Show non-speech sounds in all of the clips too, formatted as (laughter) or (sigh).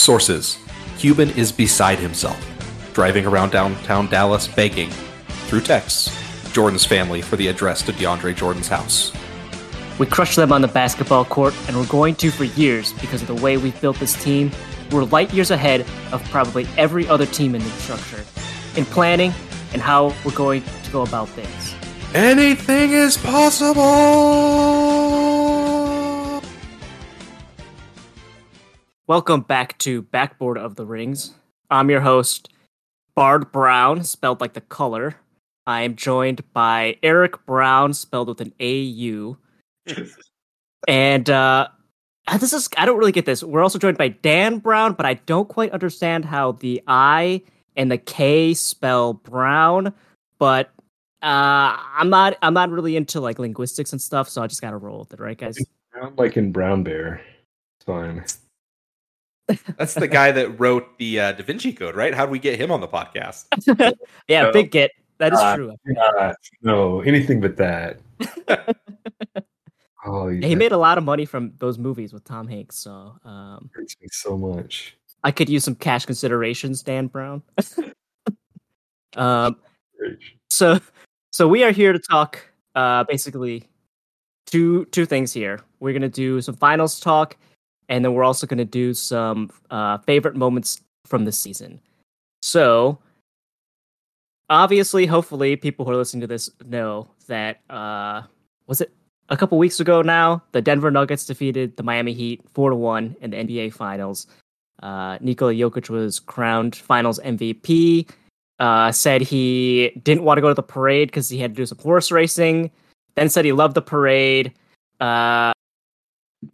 Sources Cuban is beside himself, driving around downtown Dallas begging, through texts, Jordan's family for the address to DeAndre Jordan's house. We crushed them on the basketball court, and we're going to for years because of the way we've built this team. We're light years ahead of probably every other team in the structure in planning and how we're going to go about things. Anything is possible! Welcome back to Backboard of the Rings. I'm your host, Bard Brown, spelled like the color. I am joined by Eric Brown, spelled with an A-U. (laughs) and uh, this is, I don't really get this. We're also joined by Dan Brown, but I don't quite understand how the I and the K spell Brown, but uh, I'm not I'm not really into like linguistics and stuff, so I just gotta roll with it, right, guys? Brown like in Brown Bear. It's fine. That's the guy that wrote the uh, Da Vinci Code, right? How do we get him on the podcast? (laughs) yeah, No. big get. That is Uh, true. Uh, no, anything but that. (laughs) oh, He made a lot of money from those movies with Tom Hanks, so um, hurts me so much. I could use some cash considerations, Dan Brown. (laughs) um, so so we are here to talk uh basically two two things here we're gonna do some finals talk and then we're also gonna do some uh favorite moments from the season so obviously hopefully people who are listening to this know that uh was it a couple weeks ago now the denver nuggets defeated the miami heat 4 to 1 in the nba finals uh nikola jokic was crowned finals mvp uh, said he didn't want to go to the parade because he had to do some horse racing. Then said he loved the parade. Uh,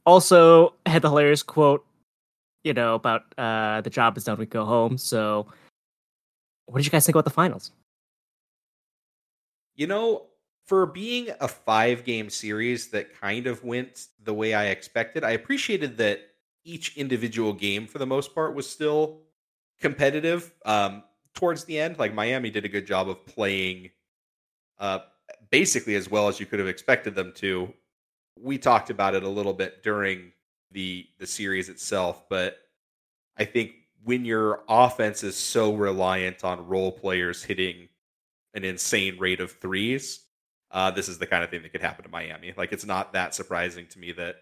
also had the hilarious quote, you know, about uh, the job is done, we go home. So, what did you guys think about the finals? You know, for being a five game series that kind of went the way I expected, I appreciated that each individual game, for the most part, was still competitive. Um, towards the end, like Miami did a good job of playing uh, basically as well as you could have expected them to. We talked about it a little bit during the the series itself, but I think when your offense is so reliant on role players hitting an insane rate of threes, uh, this is the kind of thing that could happen to Miami. Like it's not that surprising to me that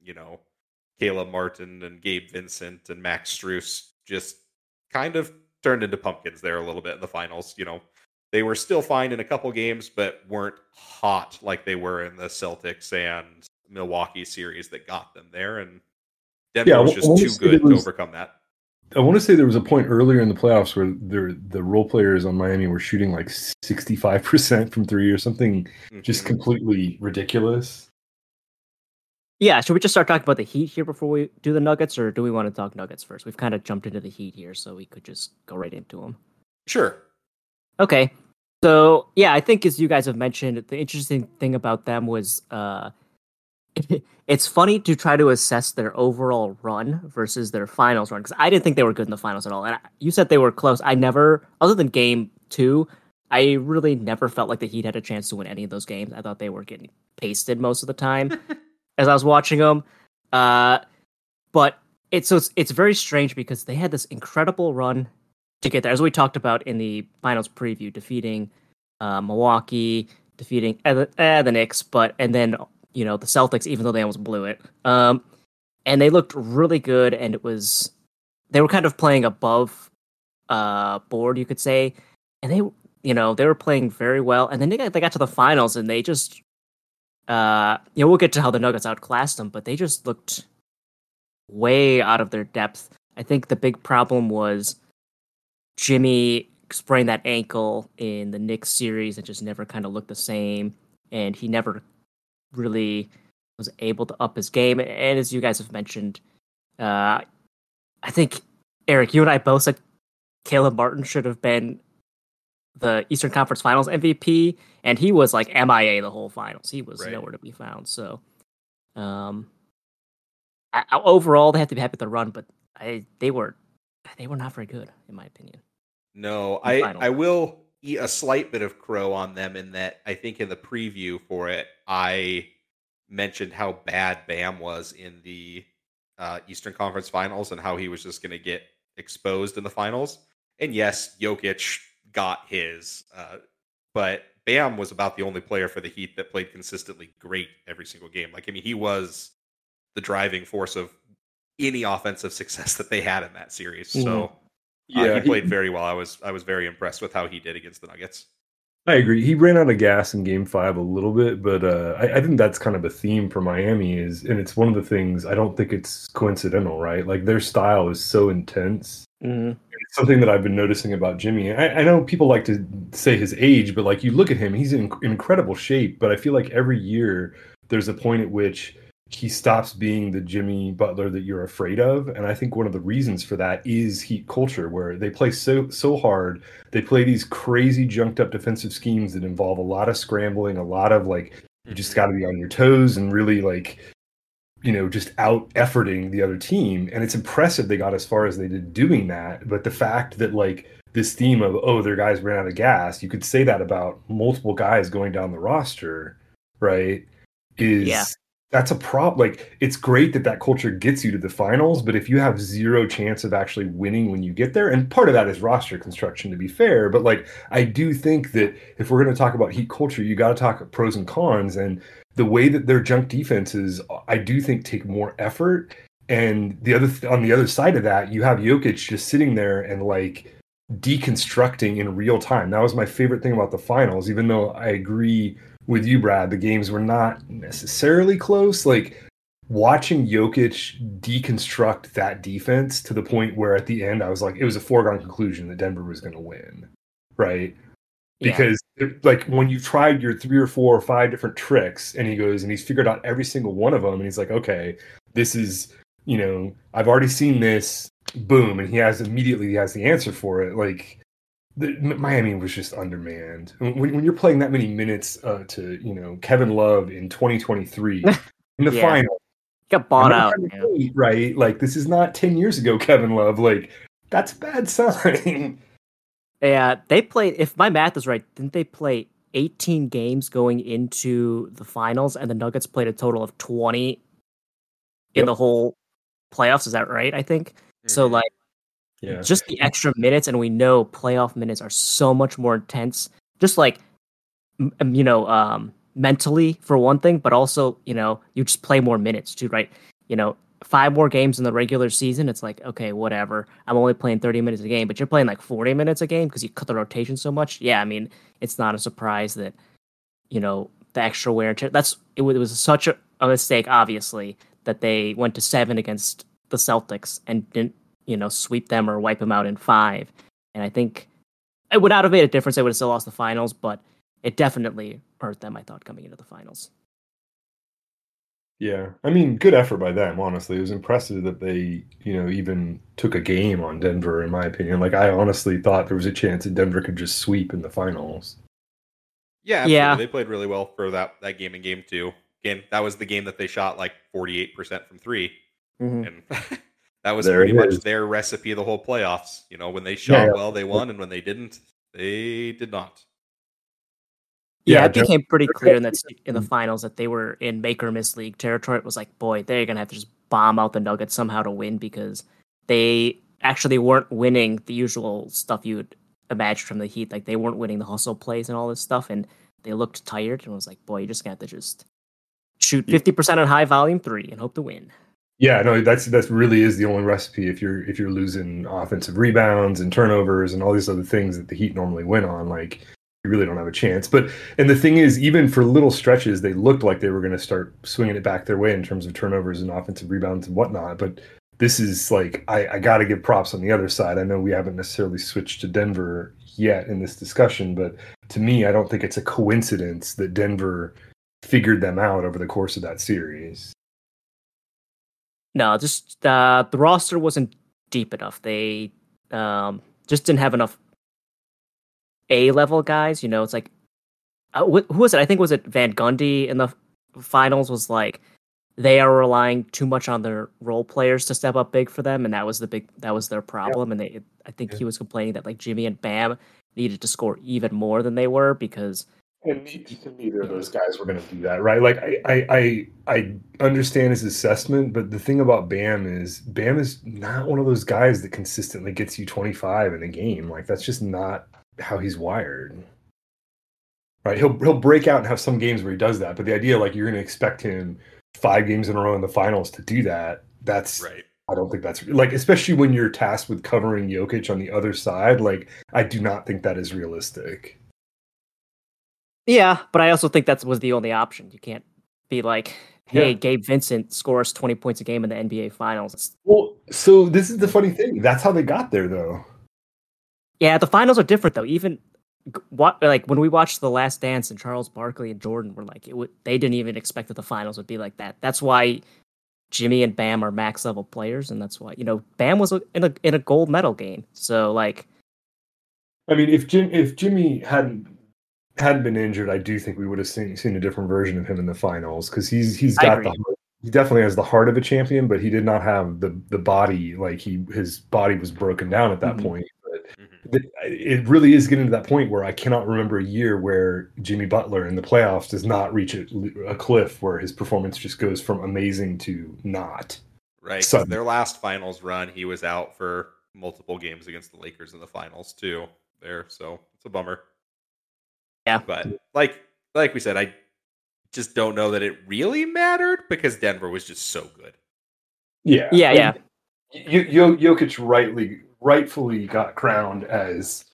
you know Caleb Martin and Gabe Vincent and Max Strus just kind of turned into pumpkins there a little bit in the finals. You know, they were still fine in a couple games, but weren't hot like they were in the Celtics and Milwaukee series that got them there. And Denver Yeah, was just too good there to overcome that. I want to say there was a point earlier in the playoffs where there, the role players on Miami were shooting like 65% from three or something just Mhm. completely ridiculous. Yeah, should we just start talking about the Heat here before we do the Nuggets, or do we want to talk Nuggets first? We've kind of jumped into the Heat here, so we could just go right into them. sure. Okay. So yeah, I think as you guys have mentioned, the interesting thing about them was uh (laughs) it's funny to try to assess their overall run versus their finals run because I didn't think they were good in the finals at all. And I, you said they were close. I never, other than game two, I really never felt like the Heat had a chance to win any of those games. I thought they were getting pasted most of the time (laughs) as I was watching them. Uh, but it's so it's, it's very strange because they had this incredible run to get there, as we talked about in the finals preview, defeating uh, Milwaukee, defeating uh, the, Knicks, but and then you know the Celtics, even though they almost blew it. Um, and they looked really good, and it was they were kind of playing above uh board, you could say, and they you know they were playing very well, and then they got, they got to the finals, and they just uh you know we'll get to how the Nuggets outclassed them, but they just looked way out of their depth. I think the big problem was Jimmy sprained that ankle in the Knicks series and just never kind of looked the same. And he never really was able to up his game. And as you guys have mentioned, uh, I think, Eric, you and I both said Caleb Martin should have been the Eastern Conference Finals MVP, and he was like MIA the whole finals. He was Right. nowhere to be found. So, um, I, overall, they have to be happy with the run, but I they were they were not very good in my opinion. No, I final. I will eat a slight bit of crow on them in that I think in the preview for it I mentioned how bad Bam was in the uh, Eastern Conference Finals and how he was just going to get exposed in the finals. And yes, Jokic got his, uh, but Bam was about the only player for the Heat that played consistently great every single game. Like, I mean, he was the driving force of any offensive (laughs) success that they had in that series. So, Mm-hmm. uh, Yeah, he he- played very well. I was I was very impressed with how he did against the Nuggets. I agree. He ran out of gas in Game Five a little bit, but uh, I, I think that's kind of a theme for Miami. Is and it's one of the things I don't think it's coincidental, right? Like their style is so intense. Mhm. It's something that I've been noticing about Jimmy. I, I know people like to say his age, but like you look at him, he's in incredible shape. But I feel like every year there's a point at which he stops being the Jimmy Butler that you're afraid of. And I think one of the reasons for that is Heat culture, where they play so so hard. They play these crazy junked up defensive schemes that involve a lot of scrambling, a lot of like you just mm-hmm. got to be on your toes and really like you know just out efforting the other team and it's impressive they got as far as they did doing that but the fact that like this theme of oh their guys ran out of gas you could say that about multiple guys going down the roster right is Yeah. That's a problem like it's great that that culture gets you to the finals but if you have zero chance of actually winning when you get there and part of that is roster construction to be fair but like i do think that if we're going to talk about heat culture you got to talk pros and cons and the way that their junk defenses i do think take more effort and the other th- on the other side of that you have Jokic just sitting there and like deconstructing in real time. That was my favorite thing about the finals even though i agree with you brad the games were not necessarily close. Like watching Jokic deconstruct that defense to the point where at the end I was like it was a foregone conclusion that Denver was going to win right? Yeah. because it- like when you've tried your three or four or five different tricks and he goes and he's figured out every single one of them and he's like okay this is you know i've already seen this boom and he has immediately he has the answer for it. Like the, miami was just undermanned when, when you're playing that many minutes uh, to you know kevin love in 2023 (laughs) in the Yeah. final got bought out. trying yeah. right like this is not 10 years ago kevin love like that's a bad (laughs) sign Yeah, they played. If my math is right, didn't they play 18 games going into the finals, and the Nuggets played a total of 20 in Yep. the whole playoffs? Is that right? I think so. Mhm. Like yeah just the extra minutes, and we know playoff minutes are so much more intense. Just like you know, um, mentally for one thing, but also you know, you just play more minutes too, right? You know, five more games in the regular season, it's like okay, whatever. I'm only playing 30 minutes a game, but you're playing like 40 minutes a game because you cut the rotation so much. Yeah, I mean, it's not a surprise that you know the extra wear and tear. That's it. Was, it was such a, a mistake, obviously, that they went to seven against the Celtics and didn't you know sweep them or wipe them out in five. And I think it would not have made a difference. They would have still lost the finals, but it definitely hurt them. I thought coming into the finals. Yeah, I mean, good effort by them. Honestly, it was impressive that they, you know, even took a game on Denver. In my opinion, like I honestly thought there was a chance that Denver could just sweep in the finals. Yeah, absolutely. Yeah. They played really well for that that game in game two. Again, that was the game that they shot like forty eight percent from 3 Mhm. and (laughs) that was There pretty much is. their recipe of the whole playoffs. You know, when they shot yeah. well, they won, and when they didn't, they did not. Yeah, Yeah, it became pretty clear in that in the finals that they were in make or miss league territory. It was like, boy, they're gonna have to just bomb out the Nuggets somehow to win because they actually weren't winning the usual stuff you would imagine from the Heat. Like they weren't winning the hustle plays and all this stuff, and they looked tired. And it was like, boy, you're just gonna have to just shoot fifty percent on high volume three and hope to win. Yeah, no, that's that's really is the only recipe if you're if you're losing offensive rebounds and turnovers and all these other things that the Heat normally win on. Like you really don't have a chance. But and the thing is, even for little stretches, they looked like they were going to start swinging it back their way in terms of turnovers and offensive rebounds and whatnot. But this is like I, I got to give props on the other side. I know we haven't necessarily switched to Denver yet in this discussion, but to me, I don't think it's a coincidence that Denver figured them out over the course of that series. No, just uh, the roster wasn't deep enough. They um, just didn't have enough A level guys. You know, it's like uh, wh- who was it? I think was it Van Gundy in the finals. Was like they are relying too much on their role players to step up big for them, and that was the big that was their problem. And they, I think Yeah. he was complaining that like Jimmy and Bam needed to score even more than they were because And neither of those guys were going to do that, right? Like I, I, I, I understand his assessment, but the thing about Bam is Bam is not one of those guys that consistently gets you 25 in a game. Like that's just not how he's wired. Right? He'll he'll break out and have some games where he does that, but the idea like you're going to expect him five games in a row in the finals to do that, that's right. I don't think that's like, especially when you're tasked with covering Jokic on the other side. Like, I do not think that is realistic. Yeah, but I also think that was the only option. You can't be like, hey, yeah. Gabe Vincent scores 20 points a game in the NBA Finals. Well, so this is the funny thing. That's how they got there, though. Yeah, the finals are different, though. Even what like when we watched The Last Dance and Charles Barkley and Jordan were like, it would, they didn't even expect that the finals would be like that. That's why Jimmy and Bam are max level players, and that's why you know Bam was in a in a gold medal game. So like, I mean, if Jim if Jimmy hadn't hadn't been injured, I do think we would have seen seen a different version of him in the finals because he's he's got the he definitely has the heart of a champion, but he did not have the the body like he his body was broken down at that mm-hmm. point. Mm-hmm. it really is getting to that point where I cannot remember a year where Jimmy Butler in the playoffs does not reach a, a cliff where his performance just goes from amazing to not. Right. So, their last finals run, he was out for multiple games against the Lakers in the finals too. There, so it's a bummer. Yeah, but like like we said, I just don't know that it really mattered because Denver was just so good. Yeah, yeah, yeah. You, you, Jokic rightly rightfully got crowned as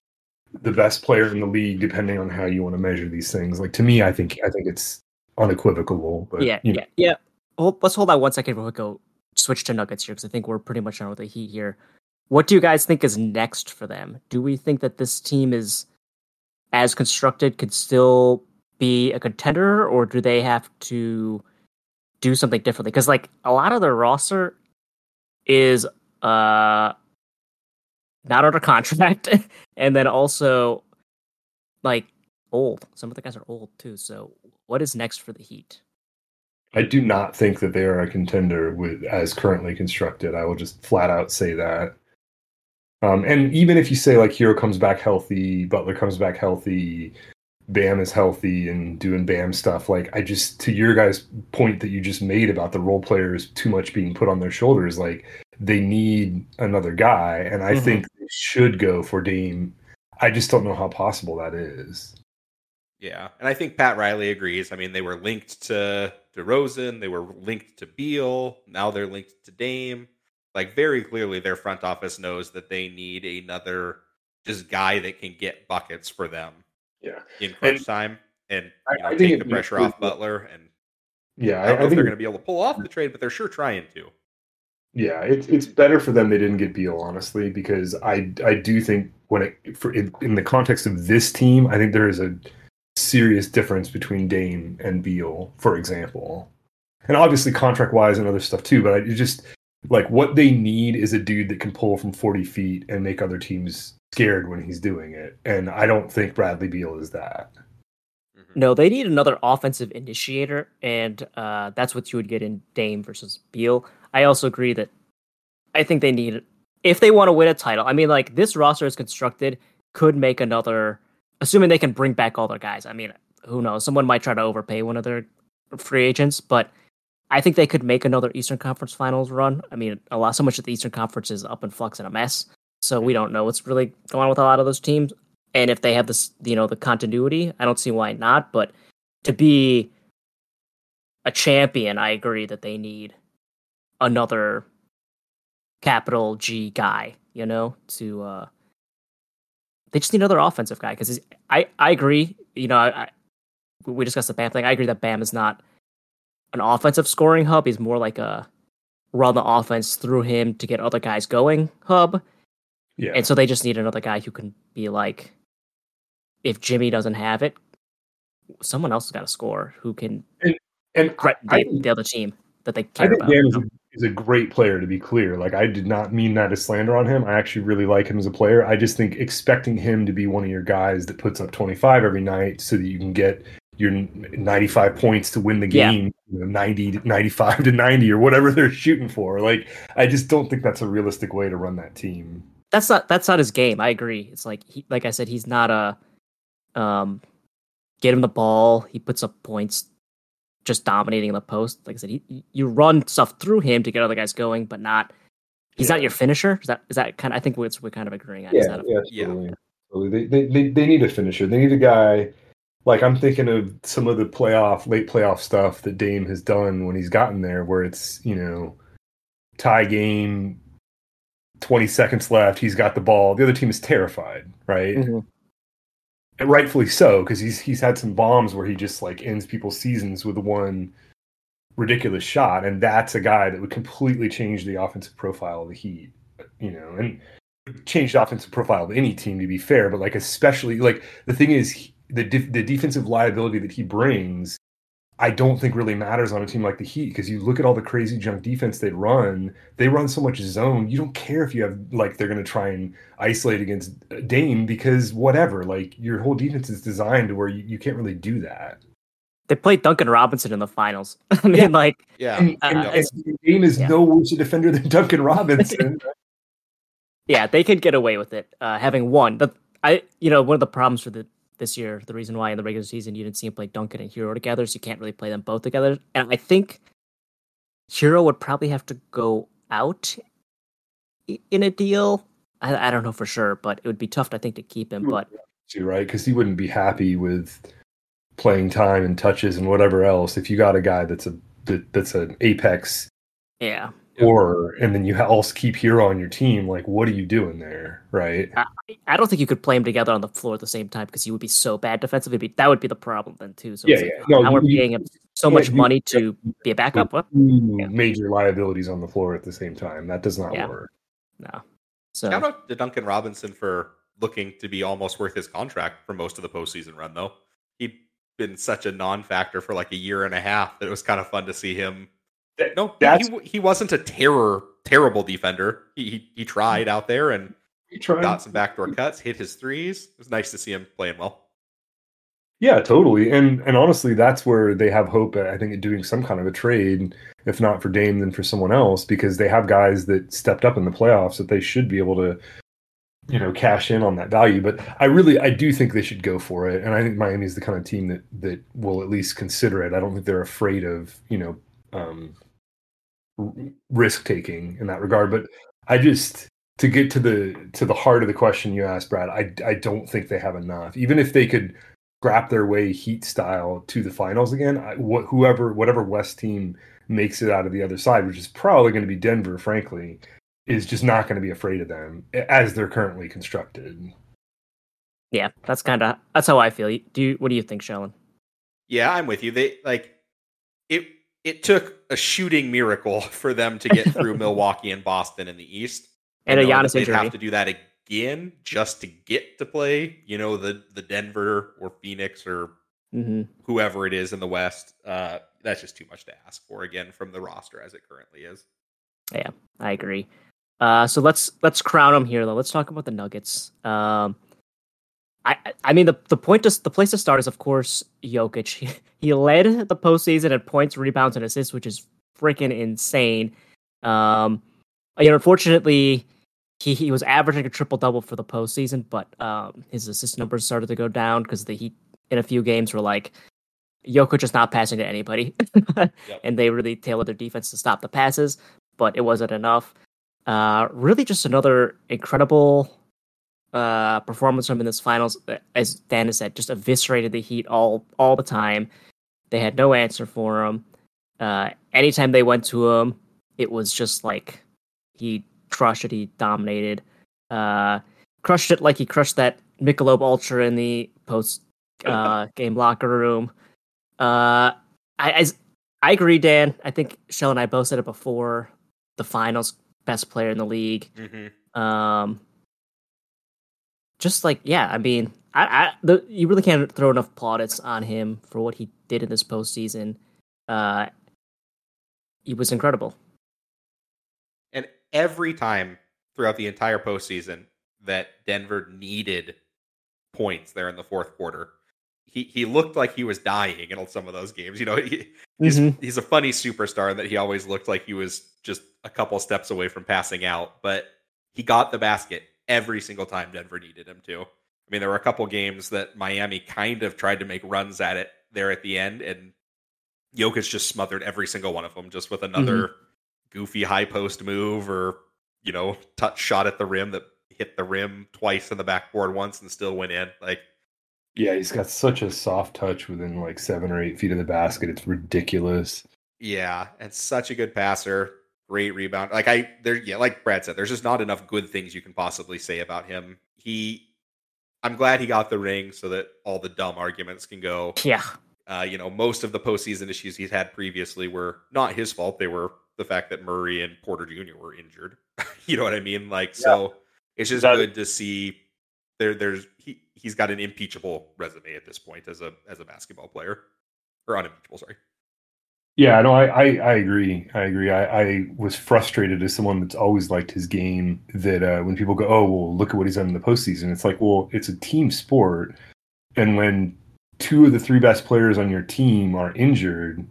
the best player in the league, depending on how you want to measure these things. Like to me, I think I think it's unequivocal. But yeah, you know. yeah, yeah. Hold, let's hold that one second real quick. Go switch to Nuggets here because I think we're pretty much on with the Heat here. What do you guys think is next for them? Do we think that this team is as constructed could still be a contender, or do they have to do something differently? Because like a lot of their roster is uh not under contract, (laughs) and then also like old. Some of the guys are old too. So what is next for the Heat? I do not think that they are a contender with as currently constructed. I will just flat out say that. Um, and even if you say like Herro comes back healthy, Butler comes back healthy, Bam is healthy and doing Bam stuff, like I just to your guys' point that you just made about the role players too much being put on their shoulders, like they need another guy, and I mm-hmm. think they should go for Dame. I just don't know how possible that is. Yeah, and I think Pat Riley agrees. I mean, they were linked to DeRozan, they were linked to Beal, now they're linked to Dame. Like very clearly, their front office knows that they need another just guy that can get buckets for them. Yeah, in crunch and time, and know, I, I take the pressure off Butler. And yeah, I don't know if they're going to be able to pull off the trade, but they're sure trying to. Yeah, it's it's better for them they didn't get Beal, honestly, because I I do think when it for in, in the context of this team, I think there is a serious difference between Dame and Beal, for example, and obviously contract wise and other stuff too. But I just like what they need is a dude that can pull from forty feet and make other teams scared when he's doing it, and I don't think Bradley Beal is that. Mm-hmm. No, they need another offensive initiator, and uh, that's what you would get in Dame versus Beal. I also agree that I think they need if they want to win a title. I mean, like this roster is constructed could make another, assuming they can bring back all their guys. I mean, who knows? Someone might try to overpay one of their free agents, but I think they could make another Eastern Conference Finals run. I mean, a lot so much of the Eastern Conference is up in flux and a mess, so we don't know what's really going on with a lot of those teams. And if they have this, you know, the continuity, I don't see why not. But to be a champion, I agree that they need another capital G guy, you know, to uh they just need another offensive guy because I I agree, you know, I, I, we discussed the Bam thing. I agree that Bam is not an offensive scoring hub. He's more like a run the offense through him to get other guys going hub. Yeah. And so they just need another guy who can be like, if Jimmy doesn't have it, someone else has got to score who can and, and the, I, the, other team that they care I think about. Bam is, is a great player to be clear. Like I did not mean that as slander on him. I actually really like him as a player. I just think expecting him to be one of your guys that puts up 25 every night so that you can get your 95 points to win the game, yeah. you know, 90 95 to 90 or whatever they're shooting for. Like I just don't think that's a realistic way to run that team. That's not that's not his game. I agree. It's like he, like I said he's not a um get him the ball. He puts up points, just dominating the post. Like I said, he, you run stuff through him to get other guys going, but not. He's Yeah. not your finisher. Is that is that kind? Of, I think we're, we're kind of agreeing on. Yeah, He's not a- yeah, Yeah. totally. Totally. They, they, they, they need a finisher. They need a guy. Like I'm thinking of some of the playoff, late playoff stuff that Dame has done when he's gotten there, where it's you know tie game, 20 seconds left, he's got the ball. The other team is terrified, right? Mhm. And rightfully so, because he's he's had some bombs where he just like ends people's seasons with one ridiculous shot, and that's a guy that would completely change the offensive profile of the Heat. You know, and change the offensive profile of any team to be fair, but like especially like the thing is he- the def- the defensive liability that he brings. I don't think really matters on a team like the Heat because you look at all the crazy junk defense they run. They run so much zone. You don't care if you have like they're going to try and isolate against Dame because whatever. Like your whole defense is designed to where you, you can't really do that. They played Duncan Robinson in the finals. (laughs) I mean, Yeah. like Yeah. And, Uh, and, it's- and Dame is yeah. no worse a defender than Duncan Robinson. (laughs) yeah, they could get away with it uh, having one. The I you know one of the problems for the this year, the reason why in the regular season you didn't see him play Duncan and Herro together is you can't really play them both together. And I think Herro would probably have to go out in a deal. I, I don't know for sure, but it would be tough, I think, to keep him. But too, right? Because he wouldn't be happy with playing time and touches and whatever else if you got a guy that's a that, that's an apex yeah, or and then you also keep Herro on your team. Like, what are you doing there, right? I, I don't think you could play them together on the floor at the same time because you would be so bad defensively. Be- That would be the problem then too. So Yeah, it's like, yeah. No, now we're paying him so yeah, much you- money to be a backup. What? Yeah. major liabilities on the floor at the same time. That does not Yeah. work. No. So Shout out to Duncan Robinson for looking to be almost worth his contract for most of the postseason run, though. He'd been such a non-factor for like a year and a half that it was kind of fun to see him. That- No, he, that's- he, he wasn't a terror, terrible defender. He, he he tried out there and You try got some backdoor cuts, hit his threes. It was nice to see him playing well. Yeah, totally. And and honestly, that's where they have hope. I think at doing some kind of a trade, if not for Dame, then for someone else, because they have guys that stepped up in the playoffs that they should be able to, you know, cash in on that value. But I really, I do think they should go for it. And I think Miami's the kind of team that that will at least consider it. I don't think they're afraid of you know um, risk taking in that regard. But I just to get to the to the heart of the question you asked, Brad, I I don't think they have enough. Even if they could scrap their way Heat style to the finals again, I, wh- whoever whatever West team makes it out of the other side, which is probably going to be Denver, frankly, is just not going to be afraid of them as they're currently constructed. yeah, that's kind of that's how I feel. Do you? What do you think, Sheldon? Yeah, I'm with you. They like it. It took a shooting miracle (laughs) for them to get through (laughs) Milwaukee and Boston in the East. And You know, Giannis they'd injury. have to do that again just to get to play. You know, the the Denver or Phoenix or hmm whoever it is in the West. Uh, that's just too much to ask for again from the roster as it currently is. Yeah, I agree. Uh, so let's let's crown them here though. Let's talk about the Nuggets. Um, I I- mean the the point to the place to start is of course Jokic. (laughs) He, he led the postseason at points, rebounds, and assists, which is freaking insane. Um, you know, unfortunately, he he was averaging a triple double for the postseason, but um, his assist numbers started to go down because the Heat in a few games were like. Jokic is not passing to anybody, (laughs) and they really tailored their defense to stop the passes, but it wasn't enough. Uh, really, just another incredible uh, performance from in this finals. Uh, As Dan has said, just eviscerated the Heat all all the time. They had no answer for him. Uh, anytime they went to him, it was just like he crushed it. He dominated. Uh, crushed it like he crushed that Michelob Ultra in the post (laughs) uh, game locker room. Uh, I, as I agree, Dan. I think Shell and I both said it before. The finals, best player in the league. Mm-hmm. Um, just like yeah, I mean, I, I the, you really can't throw enough plaudits on him for what he did in this postseason. Uh, he was incredible. And every time throughout the entire postseason that Denver needed points there in the fourth quarter, he he looked like he was dying in some of those games. You know, he, he's Mhm. he's a funny superstar that he always looked like he was just a couple steps away from passing out, but he got the basket every single time Denver needed him to. I mean, there were a couple games that Miami kind of tried to make runs at it there at the end, and Jokic just smothered every single one of them just with another mm-hmm. goofy high post move or you know touch shot at the rim that hit the rim twice in the backboard once and still went in. Like, yeah, he's got such a soft touch within like seven or eight feet of the basket. It's ridiculous. Yeah, and such a good passer. Great rebound. Like I there, yeah, like Brad said, there's just not enough good things you can possibly say about him. He, I'm glad he got the ring so that all the dumb arguments can go. Yeah. Uh, you know, most of the postseason issues he's had previously were not his fault. They were the fact that Murray and Porter Jr. were injured. (laughs) you know what I mean? Like, yeah. so it's just that, good to see there. There's he he's got an impeachable resume at this point as a as a basketball player, or unimpeachable. Sorry. Yeah, no, I, I, I agree. I agree. I, I was frustrated as someone that's always liked his game. That uh, when people go, "Oh, well, look at what he's done in the postseason," it's like, well, it's a team sport, and when two of the three best players on your team are injured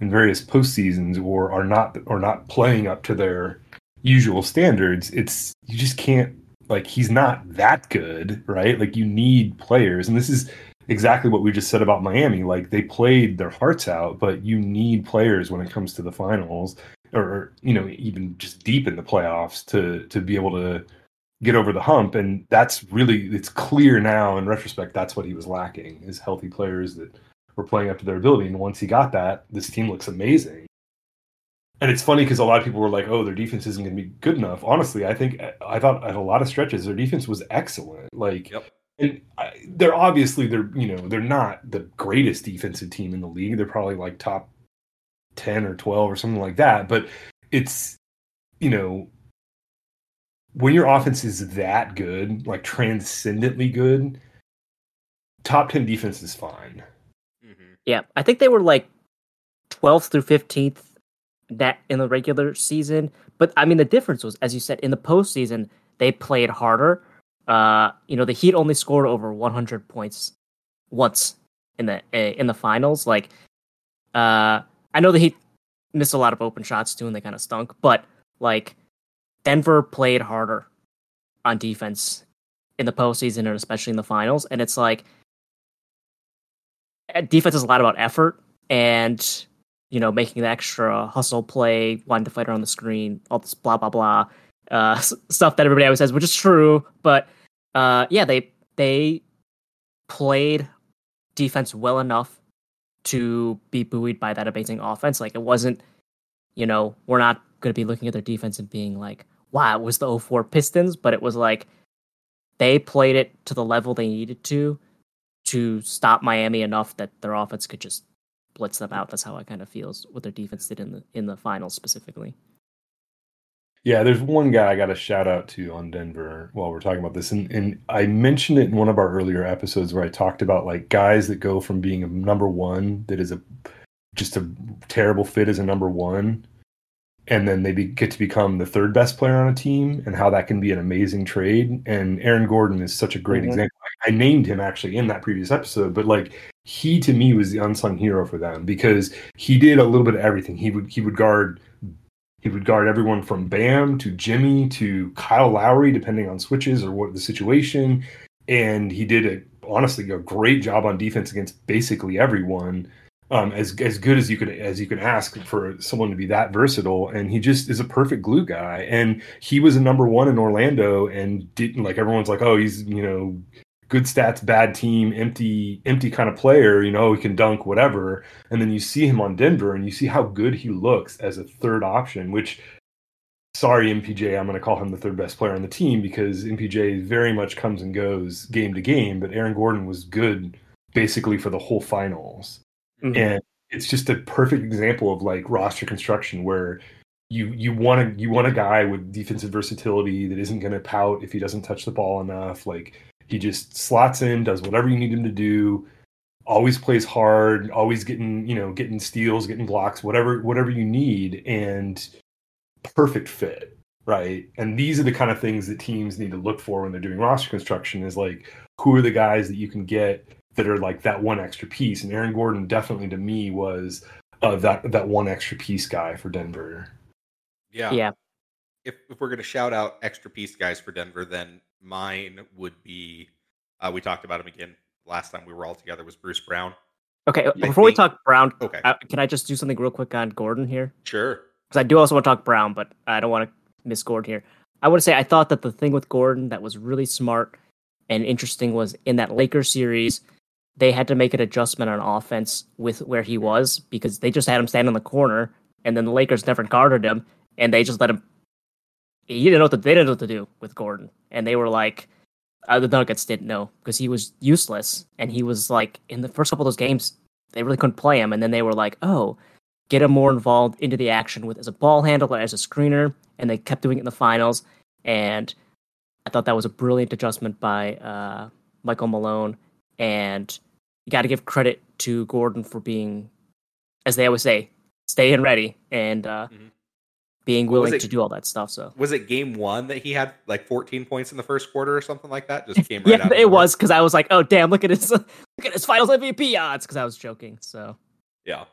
in various postseasons or are not or not playing up to their usual standards, it's you just can't like he's not that good, right? Like you need players, and this is exactly what we just said about Miami. Like they played their hearts out, but you need players when it comes to the finals, or you know even just deep in the playoffs to to be able to get over the hump. And that's really it's clear now in retrospect that's what he was lacking is healthy players that were playing up to their ability. And once he got that, this team looks amazing. And it's funny because a lot of people were like, "Oh, their defense isn't going to be good enough." Honestly, I think I thought at a lot of stretches their defense was excellent. Like, yep. And I, they're obviously they're you know they're not the greatest defensive team in the league. They're probably like top ten or twelve or something like that. But it's you know when your offense is that good, like transcendently good, top ten defense is fine. Mm-hmm. Yeah, I think they were like 12th through 15th that in the regular season. But I mean, the difference was, as you said, in the postseason, they played harder. Uh, you know, the Heat only scored over 100 points once in the eh, in the finals. Like, uh, I know the Heat missed a lot of open shots too, and they kind of stunk. But like, Denver played harder on defense in the postseason and especially in the finals. And it's like, eh, defense is a lot about effort and you know, making the extra hustle play, wanting to fight around the screen, all this blah blah blah uh, stuff that everybody always says, which is true. But uh, yeah, they they played defense well enough to be buoyed by that amazing offense. Like it wasn't, you know, we're not going to be looking at their defense and being like, wow, it was the 04 Pistons, but it was like they played it to the level they needed to to stop Miami enough that their offense could just blitz them out. That's how I kind of feels what their defense did in the in the finals specifically. Yeah, there's one guy I got a shout out to on Denver while we're talking about this, and and I mentioned it in one of our earlier episodes where I talked about like guys that go from being a number one that is a just a terrible fit as a number one and then they be, get to become the third best player on a team and how that can be an amazing trade and aaron gordon is such a great mm-hmm. example i named him actually in that previous episode but like he to me was the unsung hero for them because he did a little bit of everything he would he would guard he would guard everyone from bam to jimmy to kyle lowry depending on switches or what the situation and he did a honestly a great job on defense against basically everyone um, as as good as you could as you can ask for someone to be that versatile. And he just is a perfect glue guy. And he was a number one in Orlando, and didn't like everyone's like, oh, he's you know good stats, bad team, empty empty kind of player. You know, he can dunk whatever. And then you see him on Denver, and you see how good he looks as a third option, which. Sorry, MPJ. I'm going to call him the third best player on the team because MPJ very much comes and goes game to game. But Aaron Gordon was good basically for the whole finals. Mm-hmm. And it's just a perfect example of like roster construction where you you want a you want a guy with defensive versatility that isn't going to pout if he doesn't touch the ball enough. Like he just slots in, does whatever you need him to do, always plays hard, always getting you know getting steals, getting blocks, whatever whatever you need, and perfect fit, right? And these are the kind of things that teams need to look for when they're doing roster construction. Is like who are the guys that you can get that are like that one extra piece. And Aaron Gordon definitely to me was uh, that that one extra piece guy for Denver. Yeah. Yeah. If if we're gonna shout out extra piece guys for Denver, then mine would be Uh, we talked about him again last time we were all together. Was Bruce Brown? Okay, before we talk Brown, Okay, uh, can I just do something real quick on Gordon here? sure. Because I do also want to talk Brown, but I don't want to miss Gordon here. I want to say I thought that the thing with Gordon that was really smart and interesting was in that Lakers series, they had to make an adjustment on offense with where he was because they just had him stand in the corner, and then the Lakers never guarded him, and they just let him. He didn't know what to, they didn't know what to do with Gordon, and they were like, uh, the Nuggets didn't know because he was useless, and he was like in the first couple of those games they really couldn't play him, and then they were like, oh, get him more involved into the action with as a ball handler, as a screener, and they kept doing it in the finals. And I thought that was a brilliant adjustment by uh, Michael Malone. And you got to give credit to Gordon for being, as they always say, staying ready and uh, Mhm. Being willing it- to do all that stuff. So Was it game one that he had like 14 points in the first quarter or something like that? Just (laughs) came right yeah, out. it was because I was like, oh damn, look at his (laughs) look at his Finals MVP odds because I was joking. So Yeah.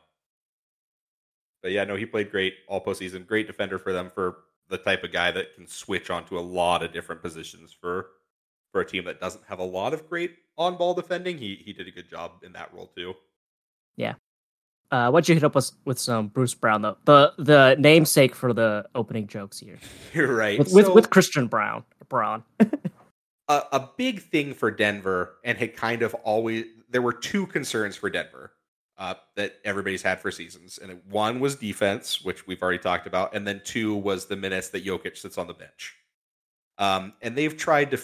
But yeah, no, he played great all postseason. Great defender for them for the type of guy that can switch onto a lot of different positions for for a team that doesn't have a lot of great on ball defending. He he did a good job in that role too. Uh, what'd you hit up with with some Bruce Brown though? The the namesake for the opening jokes here (laughs) You're right. with with, So- with Christian Brown Brown. (laughs) a, a big thing for Denver, and had kind of always there were two concerns for Denver uh, that everybody's had for seasons, and one was defense, which we've already talked about, and then two was the minutes that Jokic sits on the bench. Um, and they've tried to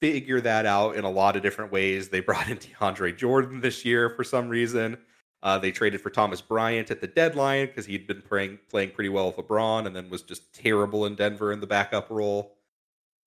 figure that out in a lot of different ways. They brought in (laughs) DeAndre Jordan this year for some reason. Uh, they traded for Thomas Bryant at the deadline because he'd been playing playing pretty well with LeBron, and then was just terrible in Denver in the backup role.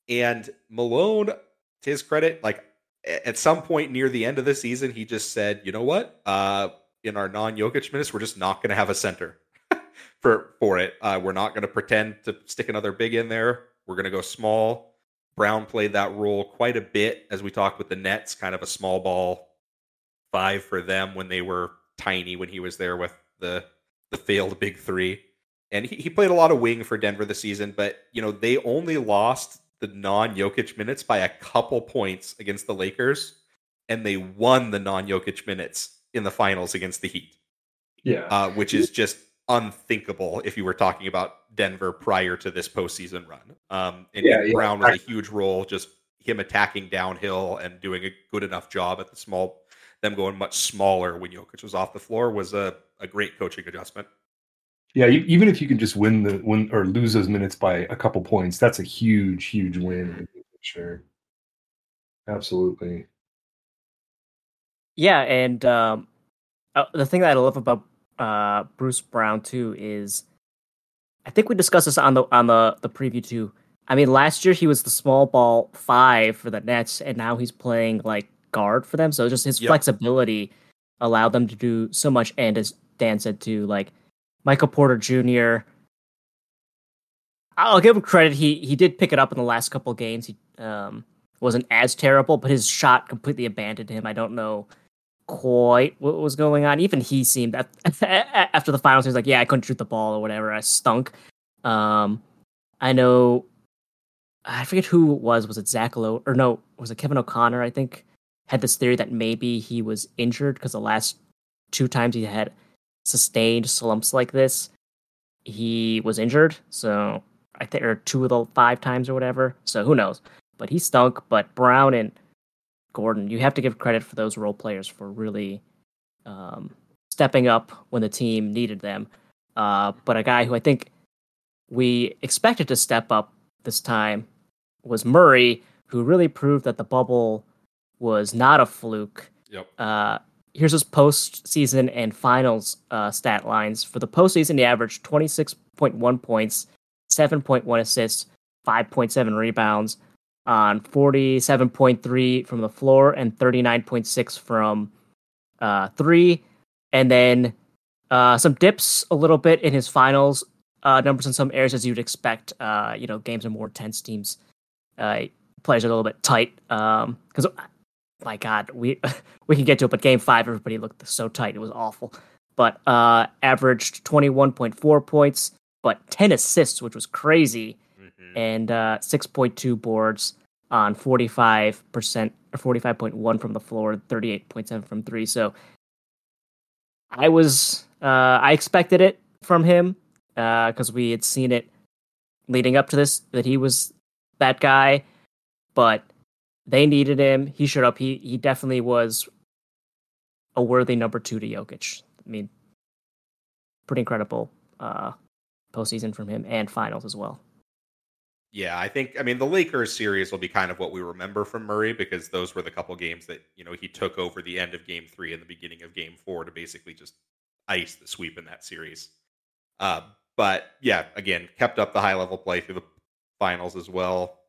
And Malone, to his credit, like at some point near the end of the season, he just said, "You know what? Uh, in our non-Jokic minutes, we're just not going to have a center (laughs) for for it. Uh, we're not going to pretend to stick another big in there. We're going to go small." Brown played that role quite a bit, as we talked with the Nets, kind of a small ball five for them when they were tiny when he was there with the the failed big three. And he, he played a lot of wing for Denver this season, but you know, they only lost the non-Jokic minutes by a couple points against the Lakers, and they won the non-Jokic minutes in the finals against the Heat, Yeah. uh, which is just unthinkable if you were talking about Denver prior to this postseason run. Um, and Yeah, yeah. Brown was a huge role, just him attacking downhill and doing a good enough job at the small, them going much smaller when Jokic was off the floor was a, a great coaching adjustment. Yeah, even if you can just win the win or lose those minutes by a couple points, that's a huge, huge win. Sure. Absolutely. Yeah, and um, uh, the thing that I love about uh, Bruce Brown too is, I think we discussed this on the on the the preview too. I mean, last year he was the small ball five for the Nets, and now he's playing like guard for them. So just his Yep. flexibility allowed them to do so much. And as Dan said too, like Michael Porter Jr. I'll give him credit. He he did pick it up in the last couple games. He um, wasn't as terrible, but his shot completely abandoned him. I don't know quite what was going on. Even he seemed at, (laughs) after the finals, he was like, "Yeah, I couldn't shoot the ball or whatever. I stunk." Um, I know. I forget who it was. Was it Zach Lowe or no? Was it Kevin O'Connor? I think had this theory that maybe he was injured because the last two times he had sustained slumps like this, he was injured. So I think or two of the five times or whatever. So who knows? But he stunk. But Brown and Gordon, you have to give credit for those role players for really um, stepping up when the team needed them. Uh, but a guy who I think we expected to step up this time was Murray, who really proved that the bubble was not a fluke. Yep. Uh, here's his postseason and finals uh, stat lines. For the postseason, he averaged 26.1 points, 7.1 assists, 5.7 rebounds on 47.3 from the floor and 39.6 from uh, three. And then uh, some dips a little bit in his finals uh, numbers in some areas as you'd expect. Uh, you know, games are more tense, teams uh, players are a little bit tight. Because my God, we (laughs) we can get to it, but game five, everybody looked so tight; it was awful. But uh, averaged twenty one point four points, but ten assists, which was crazy, Mhm. and uh, six point two boards on forty five percent or 45.1 from the floor, 38.7 from three. So I was uh, I expected it from him because uh, we had seen it leading up to this that he was that guy, but they needed him. He showed up. He he definitely was a worthy number two to Jokic. I mean, pretty incredible uh, postseason from him and finals as well. Yeah, I think I mean the Lakers series will be kind of what we remember from Murray because those were the couple games that you know he took over the end of Game Three and the beginning of Game Four to basically just ice the sweep in that series. Uh, but yeah, again, kept up the high level play through the finals as well.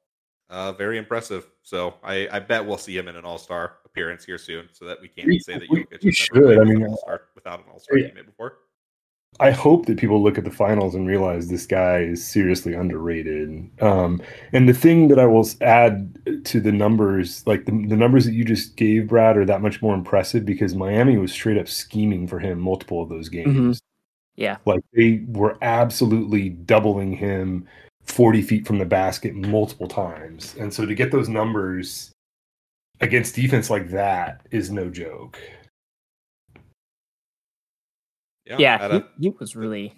Uh, very impressive. So I, I bet we'll see him in an All Star appearance here soon, so that we can't we, say that Jokic we, should. I mean, without an All Star game before. I hope that people look at the finals and realize this guy is seriously underrated. Um, and the thing that I will add to the numbers, like the, the numbers that you just gave, Brad, are that much more impressive because Miami was straight up scheming for him multiple of those games. Mm-hmm. Yeah. Like they were absolutely doubling him 40 feet from the basket multiple times. And so to get those numbers against defense like that is no joke. Yeah, yeah he, a, he, was really.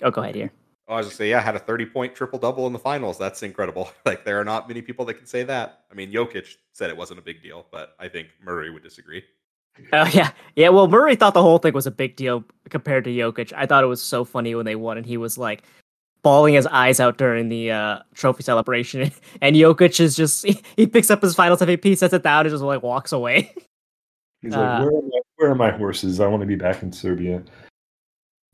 Oh, go ahead here. Oh, I was just say, yeah, had a thirty-point triple-double in the finals. That's incredible. (laughs) Like there are not many people that can say that. I mean, Jokic said it wasn't a big deal, but I think Murray would disagree. Oh yeah, yeah. Well, Murray thought the whole thing was a big deal compared to Jokic. I thought it was so funny when they won, and he was like bawling his eyes out during the uh, trophy celebration. (laughs) And Jokic is just he, (laughs) he, picks up his Finals MVP, sets it down, and just like walks away. (laughs) He's like, uh, where, are my, "Where are my horses? I want to be back in Serbia."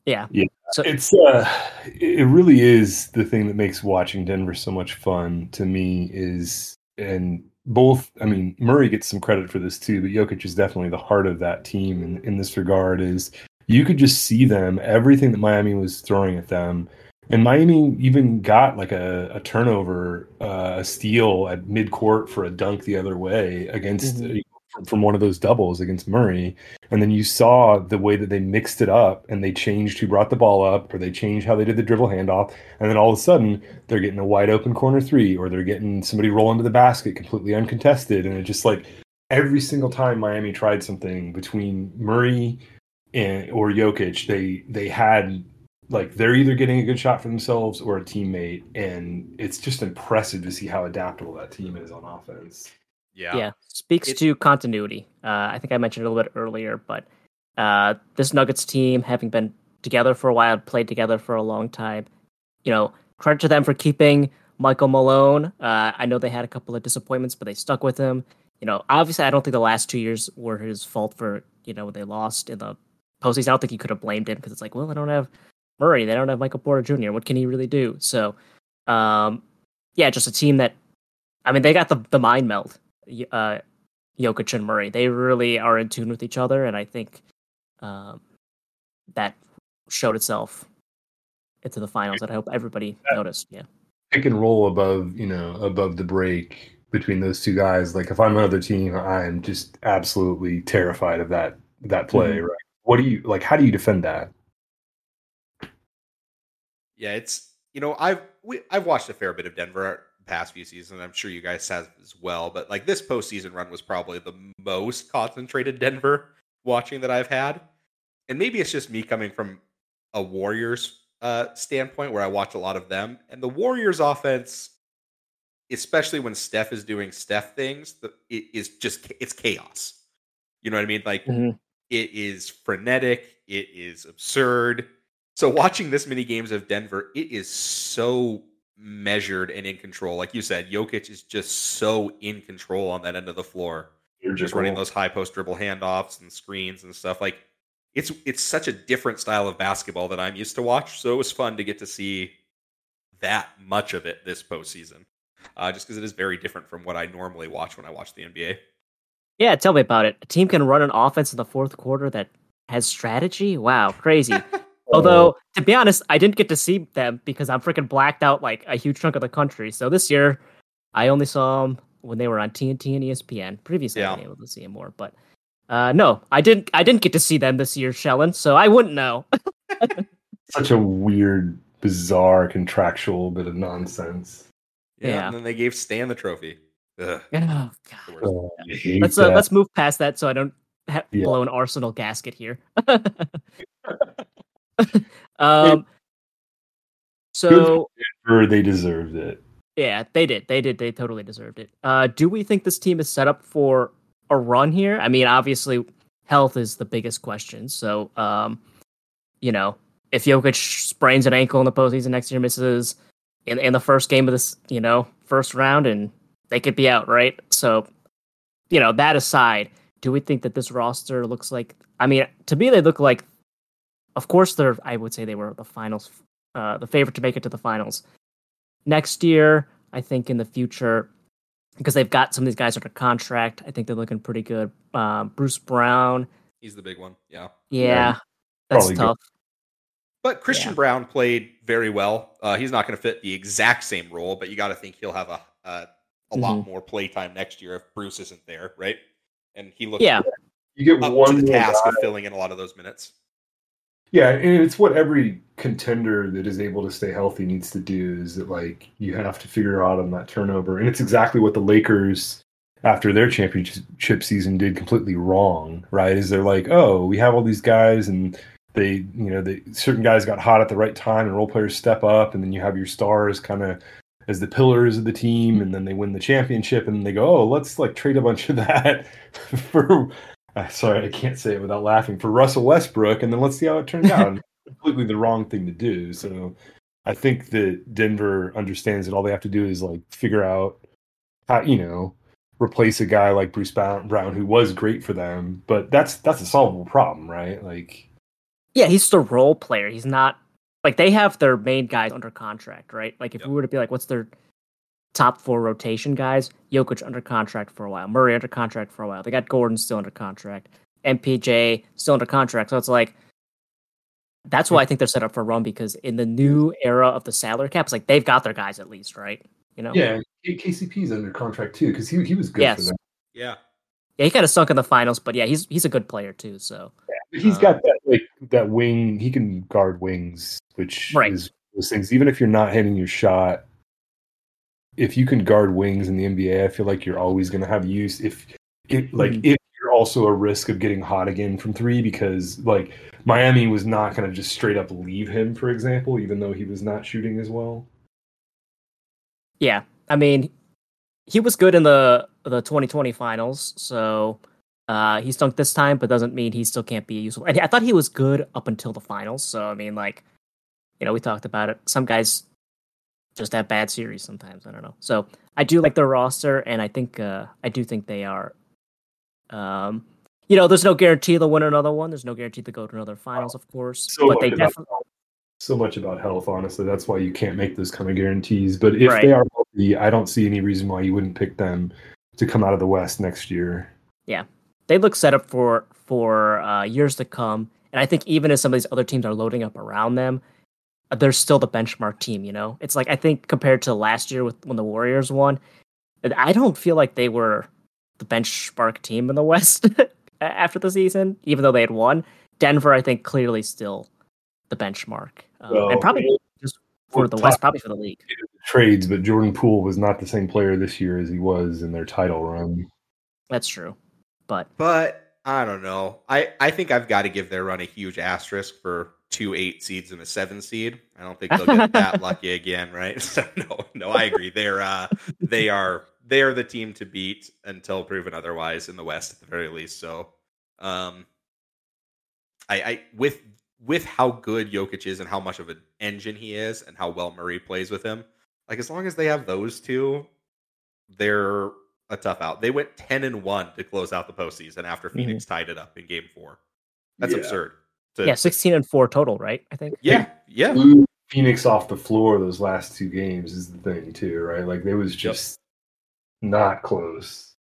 Yeah. Yeah. So it's uh it really is the thing that makes watching Denver so much fun to me is and both I mean Murray gets some credit for this too, but Jokic is definitely the heart of that team in, in this regard is you could just see them, everything that Miami was throwing at them. And Miami even got like a, a turnover, uh, a steal at mid court for a dunk the other way against mm-hmm from one of those doubles against Murray. And then you saw the way that they mixed it up and they changed who brought the ball up or they changed how they did the dribble handoff. And then all of a sudden they're getting a wide open corner three or they're getting somebody roll into the basket completely uncontested. And it just like every single time Miami tried something between Murray and or Jokic, they they had like they're either getting a good shot for themselves or a teammate. And it's just impressive to see how adaptable that team is on offense. Yeah. Yeah. Speaks it, to continuity. Uh, I think I mentioned it a little bit earlier, but uh, this Nuggets team, having been together for a while, played together for a long time, you know, credit to them for keeping Michael Malone. Uh, I know they had a couple of disappointments, but they stuck with him. You know, obviously, I don't think the last two years were his fault for, you know, when they lost in the postseason. I don't think you could have blamed him because it's like, well, I don't have Murray. They don't have Michael Porter Jr. What can he really do? So, um, yeah, just a team that, I mean, they got the, the mind meld uh, Jokic and Murray. They really are in tune with each other, and I think um, that showed itself into the finals. That I hope everybody yeah. noticed. Yeah, pick and roll above you know above the break between those two guys. Like if I'm another team, I'm just absolutely terrified of that that play. Mm-hmm. Right? What do you like? How do you defend that? Yeah, it's you know I've we, I've watched a fair bit of Denver past few seasons. I'm sure you guys have as well. But like this postseason run was probably the most concentrated Denver (laughs) watching that I've had. And maybe it's just me coming from a Warriors uh, standpoint where I watch a lot of them. And the Warriors offense, especially when Steph is doing Steph things, the, it is just it's chaos. You know what I mean? Like mm-hmm. it is frenetic, it is absurd. So watching this many games of Denver, it is so measured and in control. Like you said, Jokic is just so in control on that end of the floor. You're just running those high post dribble handoffs and screens and stuff. Like it's it's such a different style of basketball that I'm used to watch. So it was fun to get to see that much of it this postseason. Uh, just because it is very different from what I normally watch when I watch the NBA. Yeah, tell me about it. A team can run an offense in the fourth quarter that has strategy. Wow, crazy. (laughs) Although, oh. to be honest, I didn't get to see them because I'm freaking blacked out like a huge chunk of the country. So this year, I only saw them when they were on TNT and ESPN. Previously, yeah. I've been able to see them more, but uh, no, I didn't. I didn't get to see them this year, Shellin. So I wouldn't know. (laughs) Such a weird, bizarre, contractual bit of nonsense. Yeah, yeah, and then they gave Stan the trophy. Ugh, Oh, God. Oh, Let's uh, let's move past that so I don't ha- Yeah. blow an Arsenal gasket here. (laughs) (laughs) um. So they deserved it. yeah, they did. They did. They totally deserved it. Uh, do we think this team is set up for a run here? I mean, obviously, health is the biggest question. So, um, you know, if Jokic sprains an ankle in the postseason next year, misses in in the first game of this, you know, first round, and they could be out, right? So, you know, that aside, do we think that this roster looks like? I mean, to me, they look like. Of course, they're. I would say they were the finals, uh, the favorite to make it to the finals next year. I think in the future, because they've got some of these guys under contract, I think they're looking pretty good. Um, Bruce Brown, He's the big one. Yeah. yeah, Yeah, that's probably tough. But Christian Yeah. Braun played very well. Uh, he's not going to fit the exact same role, but you got to think he'll have a a, a lot Mm-hmm. more play time next year if Bruce isn't there, right? And he looks Yeah, You get up one to the task guy- of filling in a lot of those minutes. Yeah, and it's what every contender that is able to stay healthy needs to do is that like you have to figure out on that turnover. And it's exactly what the Lakers after their championship season did completely wrong, right? Is they're like, "Oh, we have all these guys and they, you know, they certain guys got hot at the right time and role players step up and then you have your stars kind of as the pillars of the team and then they win the championship and they go, "Oh, let's like trade a bunch of that (laughs) for (laughs) Uh, sorry, I can't say it without laughing for Russell Westbrook, and then let's see how it turns out. (laughs) Completely the wrong thing to do. So I think that Denver understands that all they have to do is like figure out how you know replace a guy like Bruce Brown, who was great for them, but that's that's a solvable problem, right? Like yeah, he's just a role player. He's not like they have their main guys under contract, right? Like if Yep. we were to be like, what's their top four rotation guys? Jokic under contract for a while, Murray under contract for a while. They got Gordon still under contract, MPJ still under contract. So it's like that's why I think they're set up for a run because in the new era of the salary caps, like they've got their guys at least, right? You know, yeah, KCP's under contract too because he he was good Yes. for them. Yeah. yeah, he kind of sunk in the finals, but yeah, he's he's a good player too. So But he's Uh, got that like that wing. He can guard wings, which Right. is those things. Even if you're not hitting your shot, if you can guard wings in the NBA, I feel like you're always going to have use. If it like Mhm. if you're also a risk of getting hot again from three, because like Miami was not going to just straight up leave him, for example, even though he was not shooting as well. Yeah, I mean, he was good in the the 2020 finals, so uh, he stunk this time, but doesn't mean he still can't be useful. And I thought he was good up until the finals. So I mean, like, you know, we talked about it. Some guys just have bad series sometimes. I don't know. So I do like their roster, and I think uh, I do think they are. Um, you know, there's no guarantee they'll win another one. There's no guarantee to go to another finals, of course. So but they much about definitely. health. so much about health. Honestly, that's why you can't make those kind of guarantees. But if Right. they are healthy, I don't see any reason why you wouldn't pick them to come out of the West next year. Yeah, they look set up for for uh, years to come. And I think even as some of these other teams are loading up around them, they're still the benchmark team. You know, it's like I think compared to last year with when the Warriors won, I don't feel like they were the benchmark team in the (laughs) West after the season, even though they had won. Denver, I think, clearly still the benchmark, um, Well, and probably just for the West, probably for the league. Trades, but Jordan Poole was not the same player this year as he was in their title run. That's true, but But I don't know. I, I think I've got to give their run a huge asterisk for two eight seeds and a seven seed. I don't think they'll get that (laughs) lucky again, right? (laughs) So no, no, I agree. They're uh they are they are the team to beat until proven otherwise in the West at the very least. So um I, I with with how good Jokic is and how much of an engine he is and how well Murray plays with him, like as long as they have those two, they're a tough out. They went ten and one to close out the postseason after Phoenix tied it up in Game Four. That's Yeah. absurd. To- yeah, sixteen and four total, right? I think. yeah, yeah. Blew Phoenix off the floor those last two games is the thing too, right? Like they was just not close.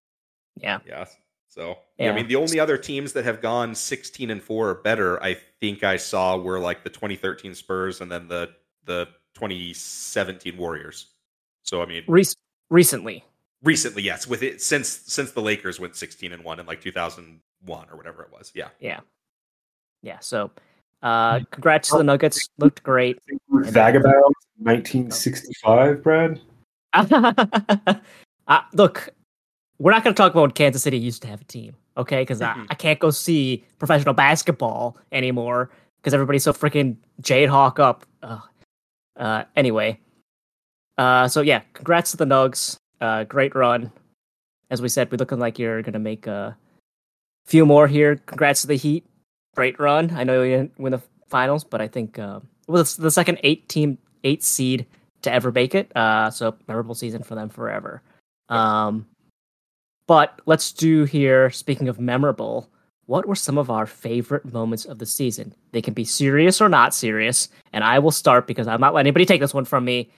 Yeah. Yes. So yeah. I mean, the only other teams that have gone 16 and four or better, I think I saw were like the 2013 Spurs and then the the 2017 Warriors. So I mean, Rec- recently, recently, yes, with it since since the Lakers went 16 and one in like 2001 or whatever it was. Yeah. Yeah. Yeah. So, uh, congrats to the Nuggets. Looked great. (laughs) Vagabond, 1965, Brad. (laughs) uh, look, we're not going to talk about when Kansas City used to have a team, okay? Because Mhm. I, I can't go see professional basketball anymore because everybody's so freaking Jade Hawk up. Ugh. Uh, anyway, uh, so yeah, congrats to the Nugs. Uh, great run. As we said, we're looking like you're going to make a few more here. Congrats to the Heat. Great run. I know you didn't win the finals, but I think uh, well, it's the second eight team, eight seed to ever make it. Uh, so memorable season for them forever. Um, but let's do here. Speaking of memorable, what were some of our favorite moments of the season? They can be serious or not serious, and I will start because I'm not letting anybody take this one from me.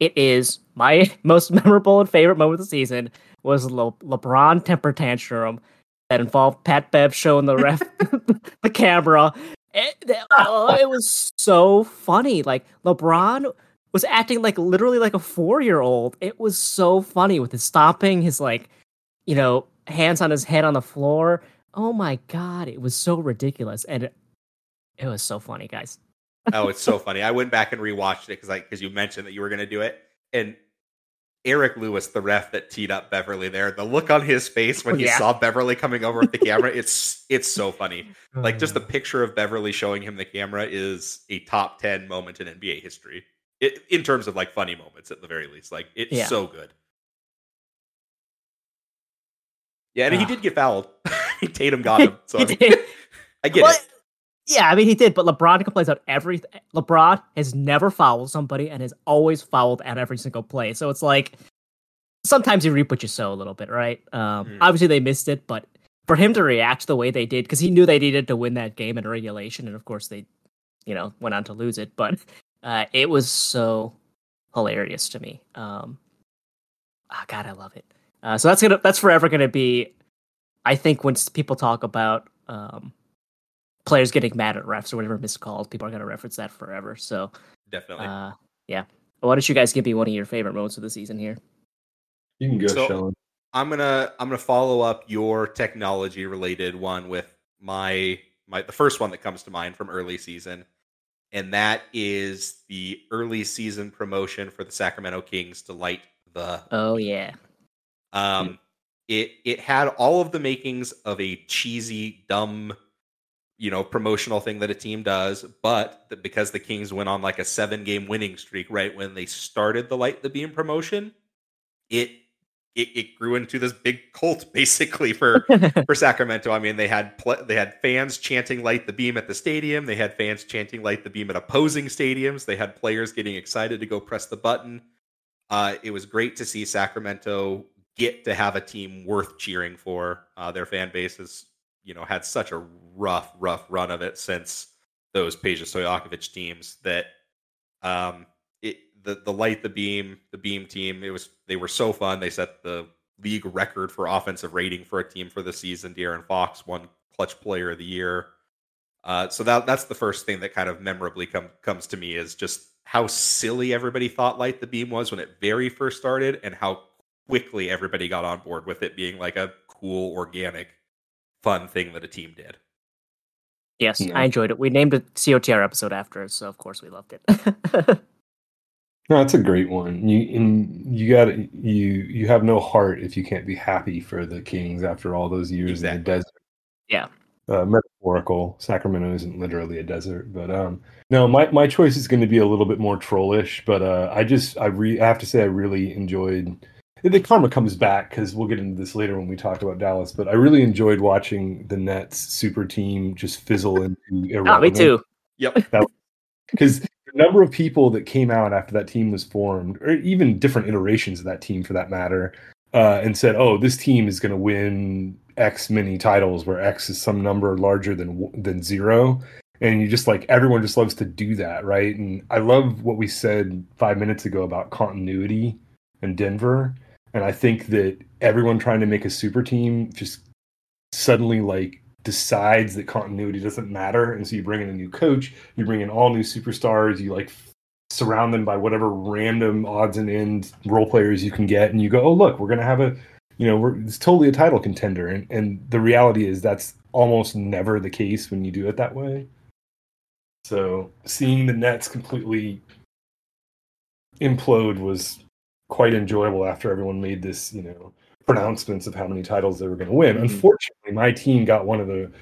It is my (laughs) most memorable and favorite moment of the season was Le- LeBron temper tantrum that involved Pat Bev showing the ref (laughs) the camera. It, oh, it was so funny. Like LeBron was acting like literally like a four year old. It was so funny with his stomping, his like, you know, hands on his head on the floor. Oh my god, it was so ridiculous, and it, it was so funny, guys. oh, (laughs) it's so funny. I went back and rewatched it because like because you mentioned that you were going to do it, and Eric Lewis, the ref that teed up Beverley there, the look on his face when he Yeah. saw Beverley coming over with the (laughs) camera, it's it's so funny. Like just the picture of Beverley showing him the camera is a top ten moment in NBA history. It, in terms of like funny moments, at the very least, like it's Yeah. so good. Yeah, and he Ah. did get fouled. (laughs) Tatum got (laughs) him, so I, get But- it. Yeah, I mean he did, but LeBron complains about everything. LeBron has never fouled somebody and has always fouled at every single play. So it's like sometimes you reap what you sow a little bit, right? Um, Mhm. Obviously they missed it, but for him to react the way they did, because he knew they needed to win that game in regulation, and of course they, you know, went on to lose it. But (laughs) uh, it was so hilarious to me. Um, ah, God, I love it. Uh, so that's gonna that's forever gonna be. I think when people talk about um, players getting mad at refs or whatever missed calls, people are gonna reference that forever. So Definitely. uh, yeah. Why don't you guys give me one of your favorite moments of the season here? You can go, So- Sean. I'm gonna I'm gonna follow up your technology related one with my my the first one that comes to mind from early season, and that is the early season promotion for the Sacramento Kings to light the. Oh yeah. Um, it it had all of the makings of a cheesy, dumb, you know, promotional thing that a team does, but that because the Kings went on like a seven game winning streak right when they started the light the beam promotion, it it, it grew into this big cult (laughs) basically for (laughs) for Sacramento. I mean, they had pl- they had fans chanting "Light the Beam" at the stadium. They had fans chanting "Light the Beam" at opposing stadiums. They had players getting excited to go press the button. Uh, it was great to see Sacramento get to have a team worth cheering for. Uh, their fan base has, you know, had such a rough, rough run of it since those Peja Stojakovic teams that um, it the the light the beam the beam team it was they were so fun. They set the league record for offensive rating for a team for the season. De'Aaron Fox won clutch player of the year. Uh, so that that's the first thing that kind of memorably come, comes to me is just how silly everybody thought light the beam was when it very first started and how quickly everybody got on board with it being like a cool organic fun thing that a team did Yes, Yeah. I enjoyed it. We named a COTR episode after it, so of course we loved it. (laughs) No, that's a great one. You and you got you you have no heart if you can't be happy for the Kings after all those years in the desert. Yeah. Uh, metaphorical. Sacramento isn't literally a desert, but um, no, my my choice is going to be a little bit more trollish. But uh, I just I re I have to say I really enjoyed. The karma comes back because we'll get into this later when we talk about Dallas. But I really enjoyed watching the Nets super team just fizzle into oh, me irrelevance too. yep (laughs) because the number of people that came out after that team was formed, or even different iterations of that team for that matter, uh, and said, "Oh, this team is going to win X many titles, where X is some number larger than than zero. And you just like everyone just loves to do that, right? And I love what we said five minutes ago about continuity in Denver, and I think that everyone trying to make a super team just suddenly like decides that continuity doesn't matter. And so you bring in a new coach you bring in all new superstars you like surround them by whatever random odds and ends role players you can get. And you go oh look we're going to have a you know we're it's totally a title contender. And and the reality is that's almost never the case when you do it that way. So seeing the nets completely implode was quite enjoyable after everyone made this you know pronouncements of how many titles they were going to win. Mhm. Unfortunately, my team got one of the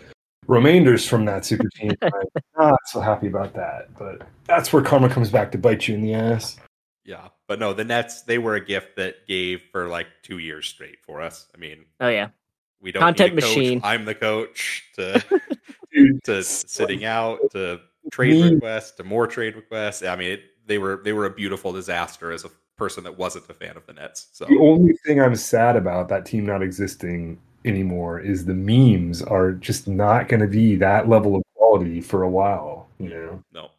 remainders from that super team. I'm (laughs) not so happy about that, but that's where karma comes back to bite you in the ass. Yeah, but no, the Nets they were a gift that gave for like two years straight for us. I mean, Oh yeah, we don't Content need a coach. machine. I'm the coach to (laughs) to sitting out to (laughs) trade requests to more trade requests. I mean, it, they were they were a beautiful disaster as a person that wasn't a fan of the Nets. So The only thing I'm sad about that team not existing anymore is the memes are just not going to be that level of quality for a while. You know, no,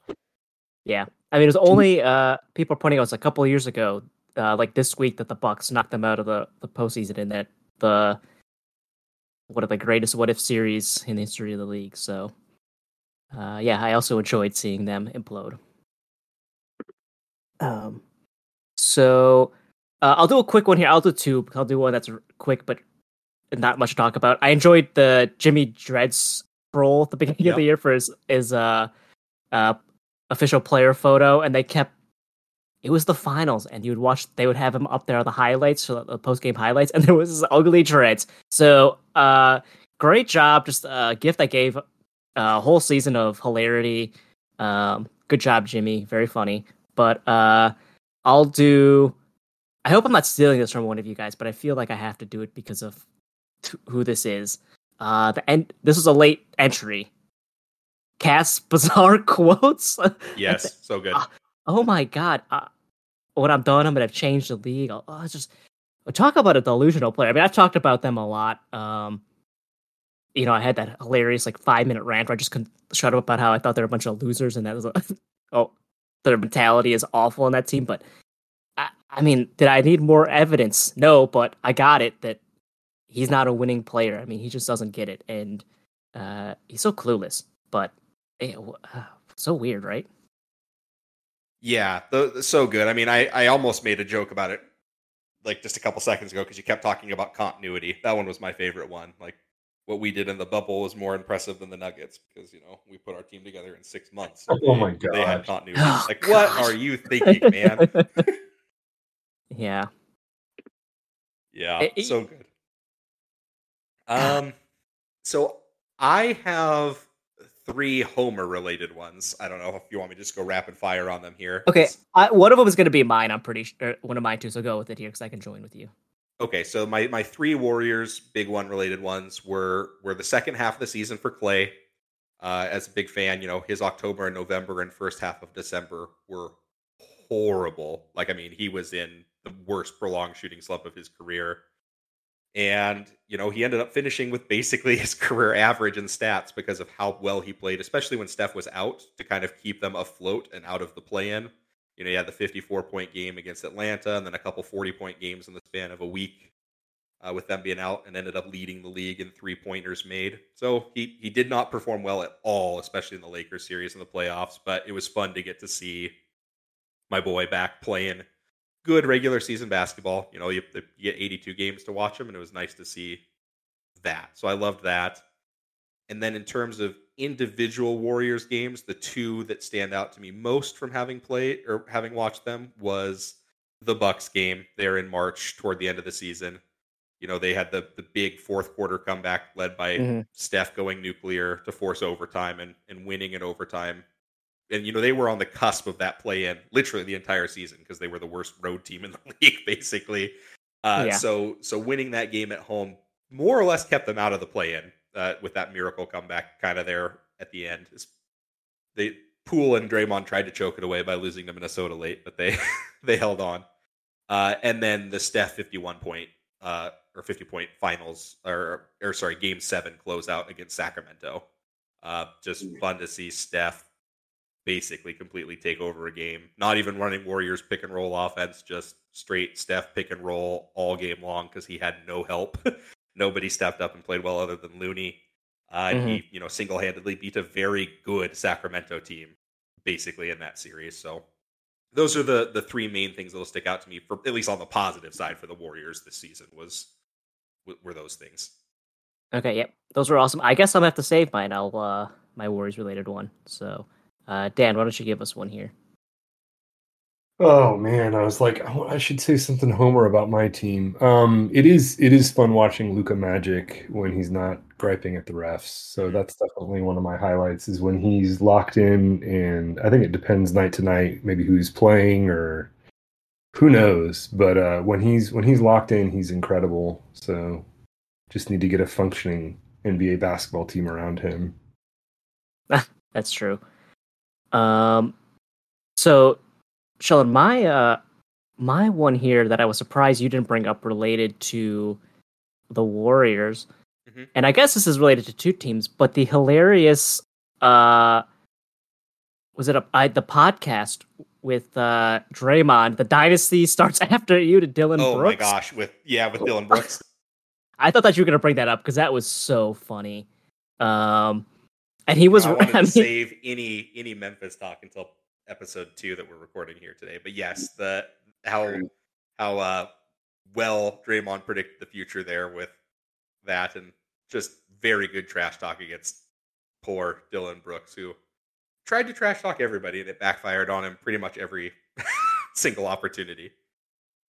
yeah. I mean, it was only uh, people are pointing out it's a couple of years ago, uh, like this week, that the Bucks knocked them out of the the postseason in that the one of the greatest what if series in the history of the league. So, uh, yeah, I also enjoyed seeing them implode. Um, so uh, I'll do a quick one here. I'll do two. I'll do one that's quick, but not much to talk about. I enjoyed the Jimmy Dreads troll at the beginning of the year for his his uh, uh, official player photo, and they kept. It was the finals, and you would watch. They would have him up there on the highlights, so the post game highlights, (laughs) and there was this ugly dreads. So, uh, great job! Just a gift I gave a whole season of hilarity. Um, good job, Jimmy. Very funny. But uh, I'll do. I hope I'm not stealing this from one of you guys, but I feel like I have to do it because of t- who this is. Uh, the end. This was a late entry. Cass bizarre (laughs) quotes. yes, (laughs) so good. Ah, oh my god! Uh, when I'm done, I'm gonna change the league. I'll, oh, it's just talk about a delusional player. I mean, I've talked about them a lot. Um, you know, I had that hilarious like five minute rant where I just couldn't shut up about how I thought they're a bunch of losers and that was a, (laughs) oh their mentality is awful in that team. But I, I mean, did I need more evidence? No, but I got it that he's not a winning player. I mean, he just doesn't get it, and uh, he's so clueless. But eh, w- uh, so weird, right? Yeah, the, the- so good. I mean, I I almost made a joke about it like just a couple seconds ago because you kept talking about continuity. That one was my favorite one. Like what we did in the bubble was more impressive than the Nuggets because you know we put our team together in six months. Oh my god, They had God. continuity. Oh, like, what are you (laughs) thinking, man? yeah. Yeah, Eh, eh, so good. Um, so I have three Homer related ones. I don't know if you want me to just go rapid fire on them here. Okay, I, one of them is going to be mine. I'm pretty sure one of mine too. So go with it here because I can join with you. Okay, so my my three Warriors big one related ones were were the second half of the season for Clay. Uh, as a big fan, you know his October and November and first half of December were horrible. Like I mean, he was in the worst prolonged shooting slump of his career, and you know he ended up finishing with basically (laughs) his career average in stats because of how well he played, especially when Steph was out to kind of keep them afloat and out of the play-in. You know, he had the 54 point game against Atlanta and then a couple 40 point games in the span of a week uh, with them being out and ended up leading the league in three pointers made. So he, he did not perform well at all, especially in the Lakers series in the playoffs, but it was fun to get to see my boy back playing good regular season basketball. You know, you, you get 82 games to watch him, and it was nice to see that. So I loved that. And then in terms of individual Warriors games, the two that stand out to me most from having played or having watched them was the Bucks game there in March toward the end of the season. You know, they had the the big fourth quarter comeback led by Mhm. Steph going nuclear to force overtime and, and winning in overtime. And you know, they were on the cusp of that play in literally the entire season because they were the worst road team in the (laughs) league, basically. Uh, Yeah. so so winning that game at home more or less kept them out of the play in uh, with that miracle comeback kind of there at the end. It's- They Poole and Draymond tried to choke it away by losing to Minnesota late, but they (laughs) they held on. Uh, and then the Steph 51 point uh, or 50 point finals or or sorry game seven closeout against Sacramento. Uh, just fun to see Steph basically completely take over a game. Not even running Warriors pick and roll offense, just straight Steph pick and roll all game long because he had no help. (laughs) Nobody stepped up and played well other than Looney. Uh, and He, you know, single handedly beat a very good Sacramento team basically in that series. So those are the the three main things that'll stick out to me for at least on the positive side for the Warriors this season was were those things. Okay, yep, those were awesome. I guess I'm gonna have to save mine. I'll uh my Warriors related one. So, uh, Dan, why don't you give us one here? Oh man, I was like, oh, I should say something Homer about my team. Um, it is it is fun watching Luka Magic when he's not griping at the refs. So that's definitely one of my highlights is when he's locked in, and I think it depends night to night, maybe who's playing or who knows. But uh, when he's when he's locked in, he's incredible. So just need to get a functioning NBA basketball team around him. (laughs) That's true. Um, so Sheldon, my uh, my one here that I was surprised you didn't bring up related to the Warriors, mm-hmm. and I guess this is related to two teams, but the hilarious uh, was it a I, the podcast with uh Draymond? The dynasty (laughs) starts after you to Dillon. Oh Brooks. my gosh, with yeah, with Dillon (laughs) Brooks. I thought that you were gonna bring that up because that was so funny. Um, and he was. I wanted (laughs) I mean, to save any any Memphis talk until episode two that we're recording here today. But yes, the how how uh, well Draymond predicted the future there with that, and just very good trash talk against poor Dillon Brooks, who tried to trash talk everybody, and it backfired on him pretty much every (laughs) single opportunity.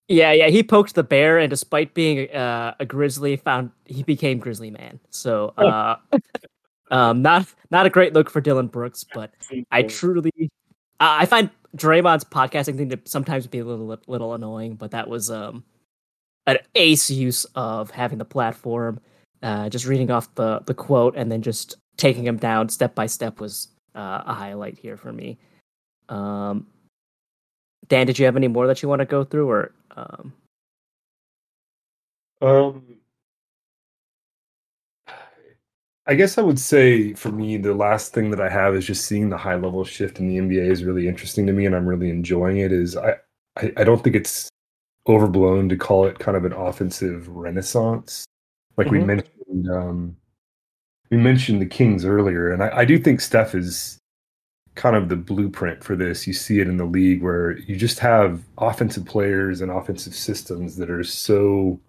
Yeah, yeah, he poked the bear, and despite being uh, a grizzly, found he became grizzly man. So, uh, (laughs) um, not not a great look for Dillon Brooks, but (laughs) I truly uh, I find Draymond's podcasting thing to sometimes be a little little annoying, but that was um an ace use of having the platform. Uh, just reading off the the quote and then just taking him down step by step was uh, a highlight here for me. Um, Dan, did you have any more that you want to go through, or um? Um, I guess I would say for me, the last thing that I have is just seeing the high level shift in the NBA is really interesting to me, and I'm really enjoying it. Is I, I, I don't think it's overblown to call it kind of an offensive renaissance, like mm-hmm. we mentioned. Um, we mentioned the Kings earlier, and I, I do think Steph is kind of the blueprint for this. You see it in the league where you just have offensive players and offensive systems that are so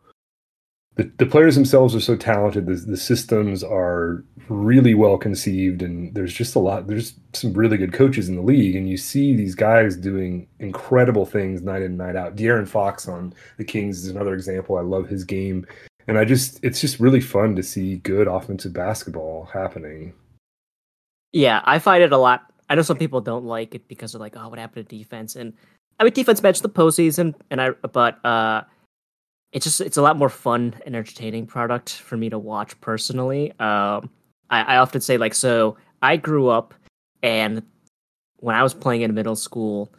the, the players themselves are so talented. The, the systems are really well conceived, and there's just a lot. There's some really good coaches in the league, and you see these guys doing incredible things night in night out. De'Aaron Fox on the Kings is another example. I love his game, and I just it's just really fun to see good offensive basketball happening. Yeah, I find it a lot. I know some people don't like it because they're like, "Oh, what happened to defense?" And I mean, defense matched the postseason, and I but uh it's just it's a lot more fun and entertaining product for me to watch personally. Um, I, I often say like so I grew up and when I was playing in middle school,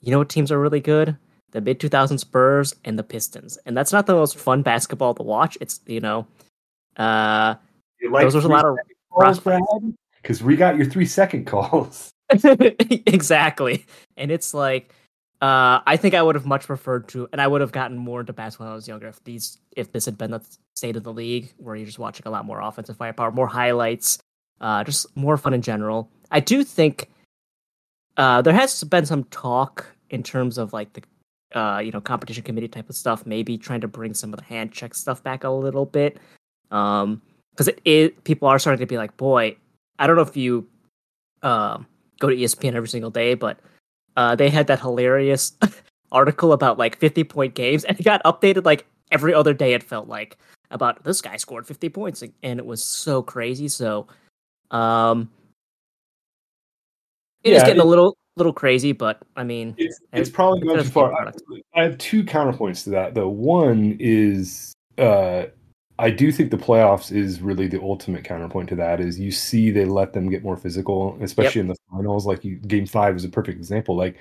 you know what teams are really good? The mid 2000 Spurs and the Pistons. And that's not the most fun basketball to watch. It's, you know, uh, you like those was a lot of because we got your three second calls. (laughs) exactly. And it's like, uh, I think I would have much preferred to, and I would have gotten more into basketball when I was younger if these, if this had been the state of the league, where you're just watching a lot more offensive firepower, more highlights, uh, just more fun in general. I do think uh, there has been some talk in terms of like the, uh, you know, competition committee type of stuff, maybe trying to bring some of the hand check stuff back a little bit, um, because it, it people are starting to be like, boy, I don't know if you, um, go to ESPN every single day, but uh, they had that hilarious (laughs) article about like 50 point games, and it got updated like every other day. It felt like about this guy scored 50 points, and it was so crazy. So, um, it yeah, is getting it, a little little crazy, but I mean, it's, it's probably going too far. I, I have two counterpoints to that, though. One is uh, I do think the playoffs is really the ultimate counterpoint to that. Is you see they let them get more physical, especially yep. in the finals. Like you, Game Five is a perfect example. Like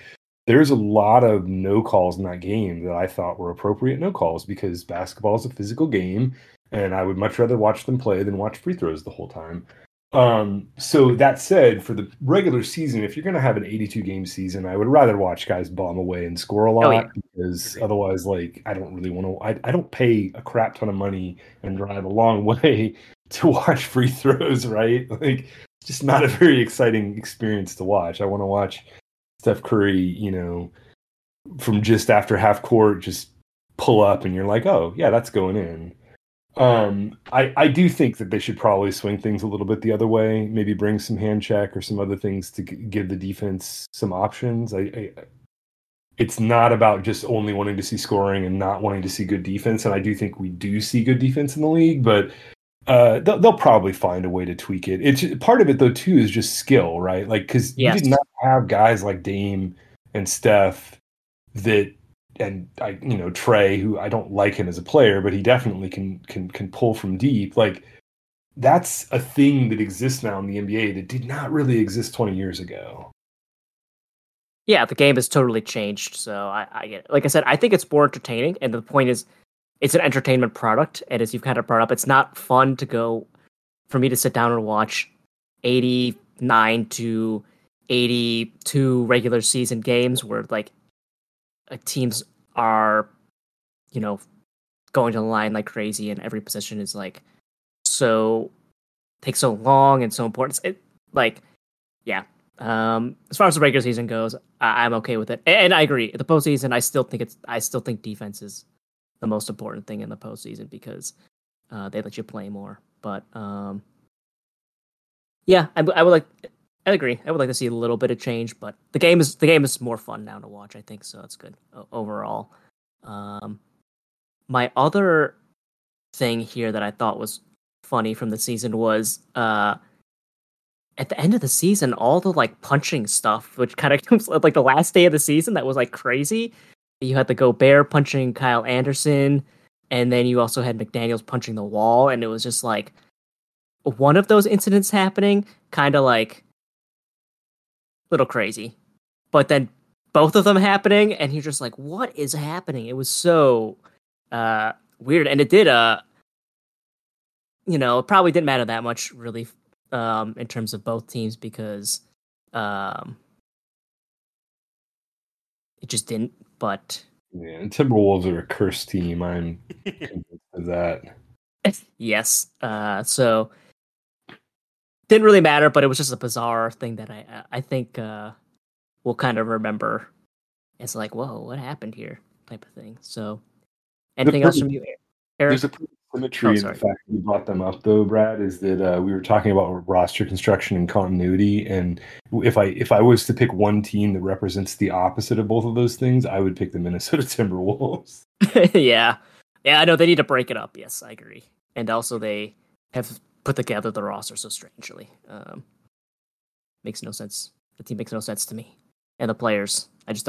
there's a lot of no calls in that game that I thought were appropriate no calls because basketball is a physical game, and I would much rather watch them play than watch free throws the whole time. Um, so that said, for the regular season, if you're going to have an 82 game season, I would rather watch guys bomb away and score a lot oh, yeah. Because otherwise, like, I don't really want to. I, I don't pay a crap ton of money and drive a long (laughs) way to watch free throws, right? (laughs) Like, it's just not a very exciting experience to watch. I want to watch Steph Curry, you know, from just after half court, just pull up, and you're like, oh yeah, that's going in. Um, I, I do think that they should probably swing things a little bit the other way. Maybe bring some hand check or some other things to g- give the defense some options. I, I it's not about just only wanting to see scoring and not wanting to see good defense. And I do think we do see good defense in the league, but uh, they'll, they'll probably find a way to tweak it. It's part of it though too is just skill, right? Like because Yes. you did not have guys like Dame and Steph that and I you know Trae who I don't like him as a player, but he definitely can can can pull from deep. Like that's a thing that exists now in the NBA that did not really exist 20 years ago. Yeah, the game has totally changed. So I, I get it. Like I said, I think it's more entertaining, and the point is, it's an entertainment product. And as you've kind of brought up, it's not fun to go for me to sit down and watch eighty nine to eighty two regular season games where like teams are, you know, going to the line like crazy, and every position is like so takes so long and so important. It like, yeah, um, as far as the regular season goes, I- I'm okay with it, and, and I agree. The postseason, I still think it's, I still think defense is the most important thing in the postseason because uh, they let you play more. But um, yeah, I would like, I agree. I would like to see a little bit of change, but the game is the game is more fun now to watch. I think so. It's good overall. Um, my other thing here that I thought was funny from the season was uh at the end of the season, all the like punching stuff, which kind of (laughs) comes like the last day of the season, that was like crazy. You had the Gobert punching Kyle Anderson, and then you also had McDaniel's punching the wall, and it was just like one of those incidents happening, kind of like little crazy, but then both of them happening, and you're just like, what is happening? It was so uh weird, and it did uh you know, it probably didn't matter that much really um, in terms of both teams because um, it just didn't. But Yeah, and Timberwolves are a cursed team. I'm convinced of that. (laughs) yes, uh, so didn't really matter. But it was just a bizarre thing that I I think uh, we'll kind of remember. It's like, whoa, what happened here? Type of thing. So, anything else from you, Eric? There's a pretty symmetry Oh, in the fact that you brought them up, though, Brad. Is that uh, we were talking about roster construction and continuity, and if I if I was to pick one team that represents the opposite of both of those things, I would pick the Minnesota (laughs) Timberwolves. (laughs) yeah, yeah. I know they need to break it up. Yes, I agree. And also, they have put together the roster so strangely. Um, makes no sense. The team makes no sense to me, and the players. I just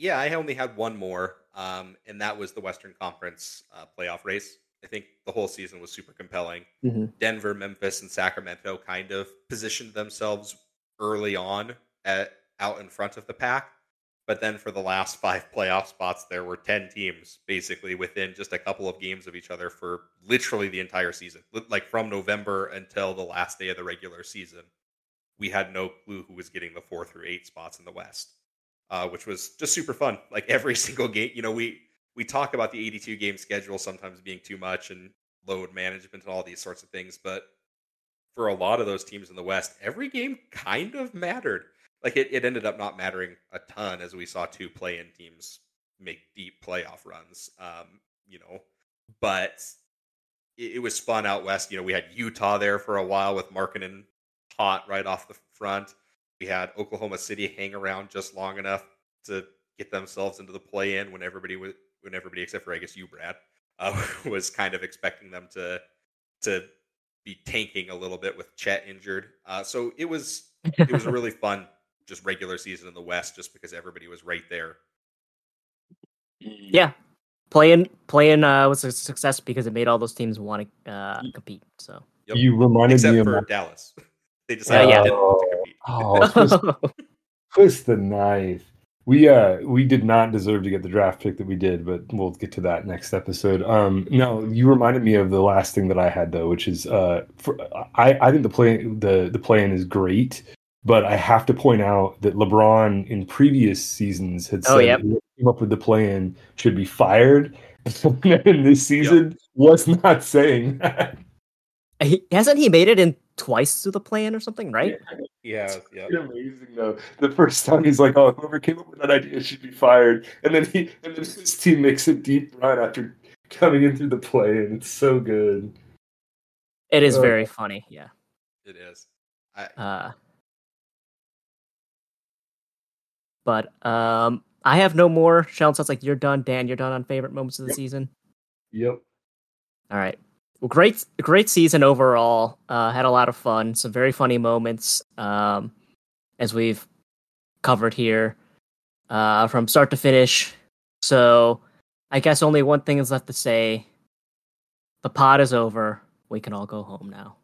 don't like them. So, Eric, anything from you here that you want to add for favorite moments? Yeah, I only had one more, um, and that was the Western Conference uh, playoff race. I think the whole season was super compelling. Mhm. Denver, Memphis, and Sacramento kind of positioned themselves early on at out in front of the pack. But then for the last (laughs) five playoff spots, there were 10 teams basically within just a couple of games of each other for literally the entire season. Like from November until the last day of the regular season, we had no clue who was getting the four through eight spots in the West, uh, which was just super fun. Like every (laughs) single game, you know, we we talk about the 82 game schedule sometimes being too much and load management and all these sorts of things, but for a lot of those teams in the West, every game kind of mattered. Like it, it ended up not mattering a ton as we saw two play in teams make deep playoff runs. Um, you know, but it, it was fun out west. You know, we had Utah there for a while with Markkanen hot right off the front. We had Oklahoma City hang around just long enough to get themselves into the play in when everybody was when everybody except for I guess you, Brad, (laughs) uh, was kind of expecting them to to be tanking a little bit with Chet injured. Uh, so it was it was a really (laughs) fun just regular season in the West just because everybody was right there. yeah, play-in play-in uh, was a success because it made all those teams want to uh, compete. So Yep. You reminded Except me of for my- Dallas. (laughs) They decided yeah. they didn't want to compete. Oh, twist, (laughs) twist the knife. We uh we did not deserve to get the draft pick that we did, but we'll get to that next episode. Um, no, you reminded me of the last thing that I had though, which is uh, for, I I think the play the the play-in is great, but I have to point out that LeBron in previous seasons had said Oh, yep. whoever came up with the play-in should be fired, (laughs) and this season was not saying that he, hasn't he made it in twice to the play-in or something, right? Yeah, yeah. yeah. amazing though. The first time he's like, "Oh, whoever came up with that idea should be fired," and then he and then his team makes a deep run after coming in through the play-in. It's so good. It is uh, very funny. Yeah, it is. I... Uh, but um, I have no more. Sheldon sounds like you're done. Dan, you're done on favorite moments of the yep. season. Yep. All right. Well, great, great season overall. Uh, had a lot of fun. Some very funny moments, um, as we've covered here, uh, from start to finish. So, I guess only one thing is left to say: the pod is over. We can all go home now.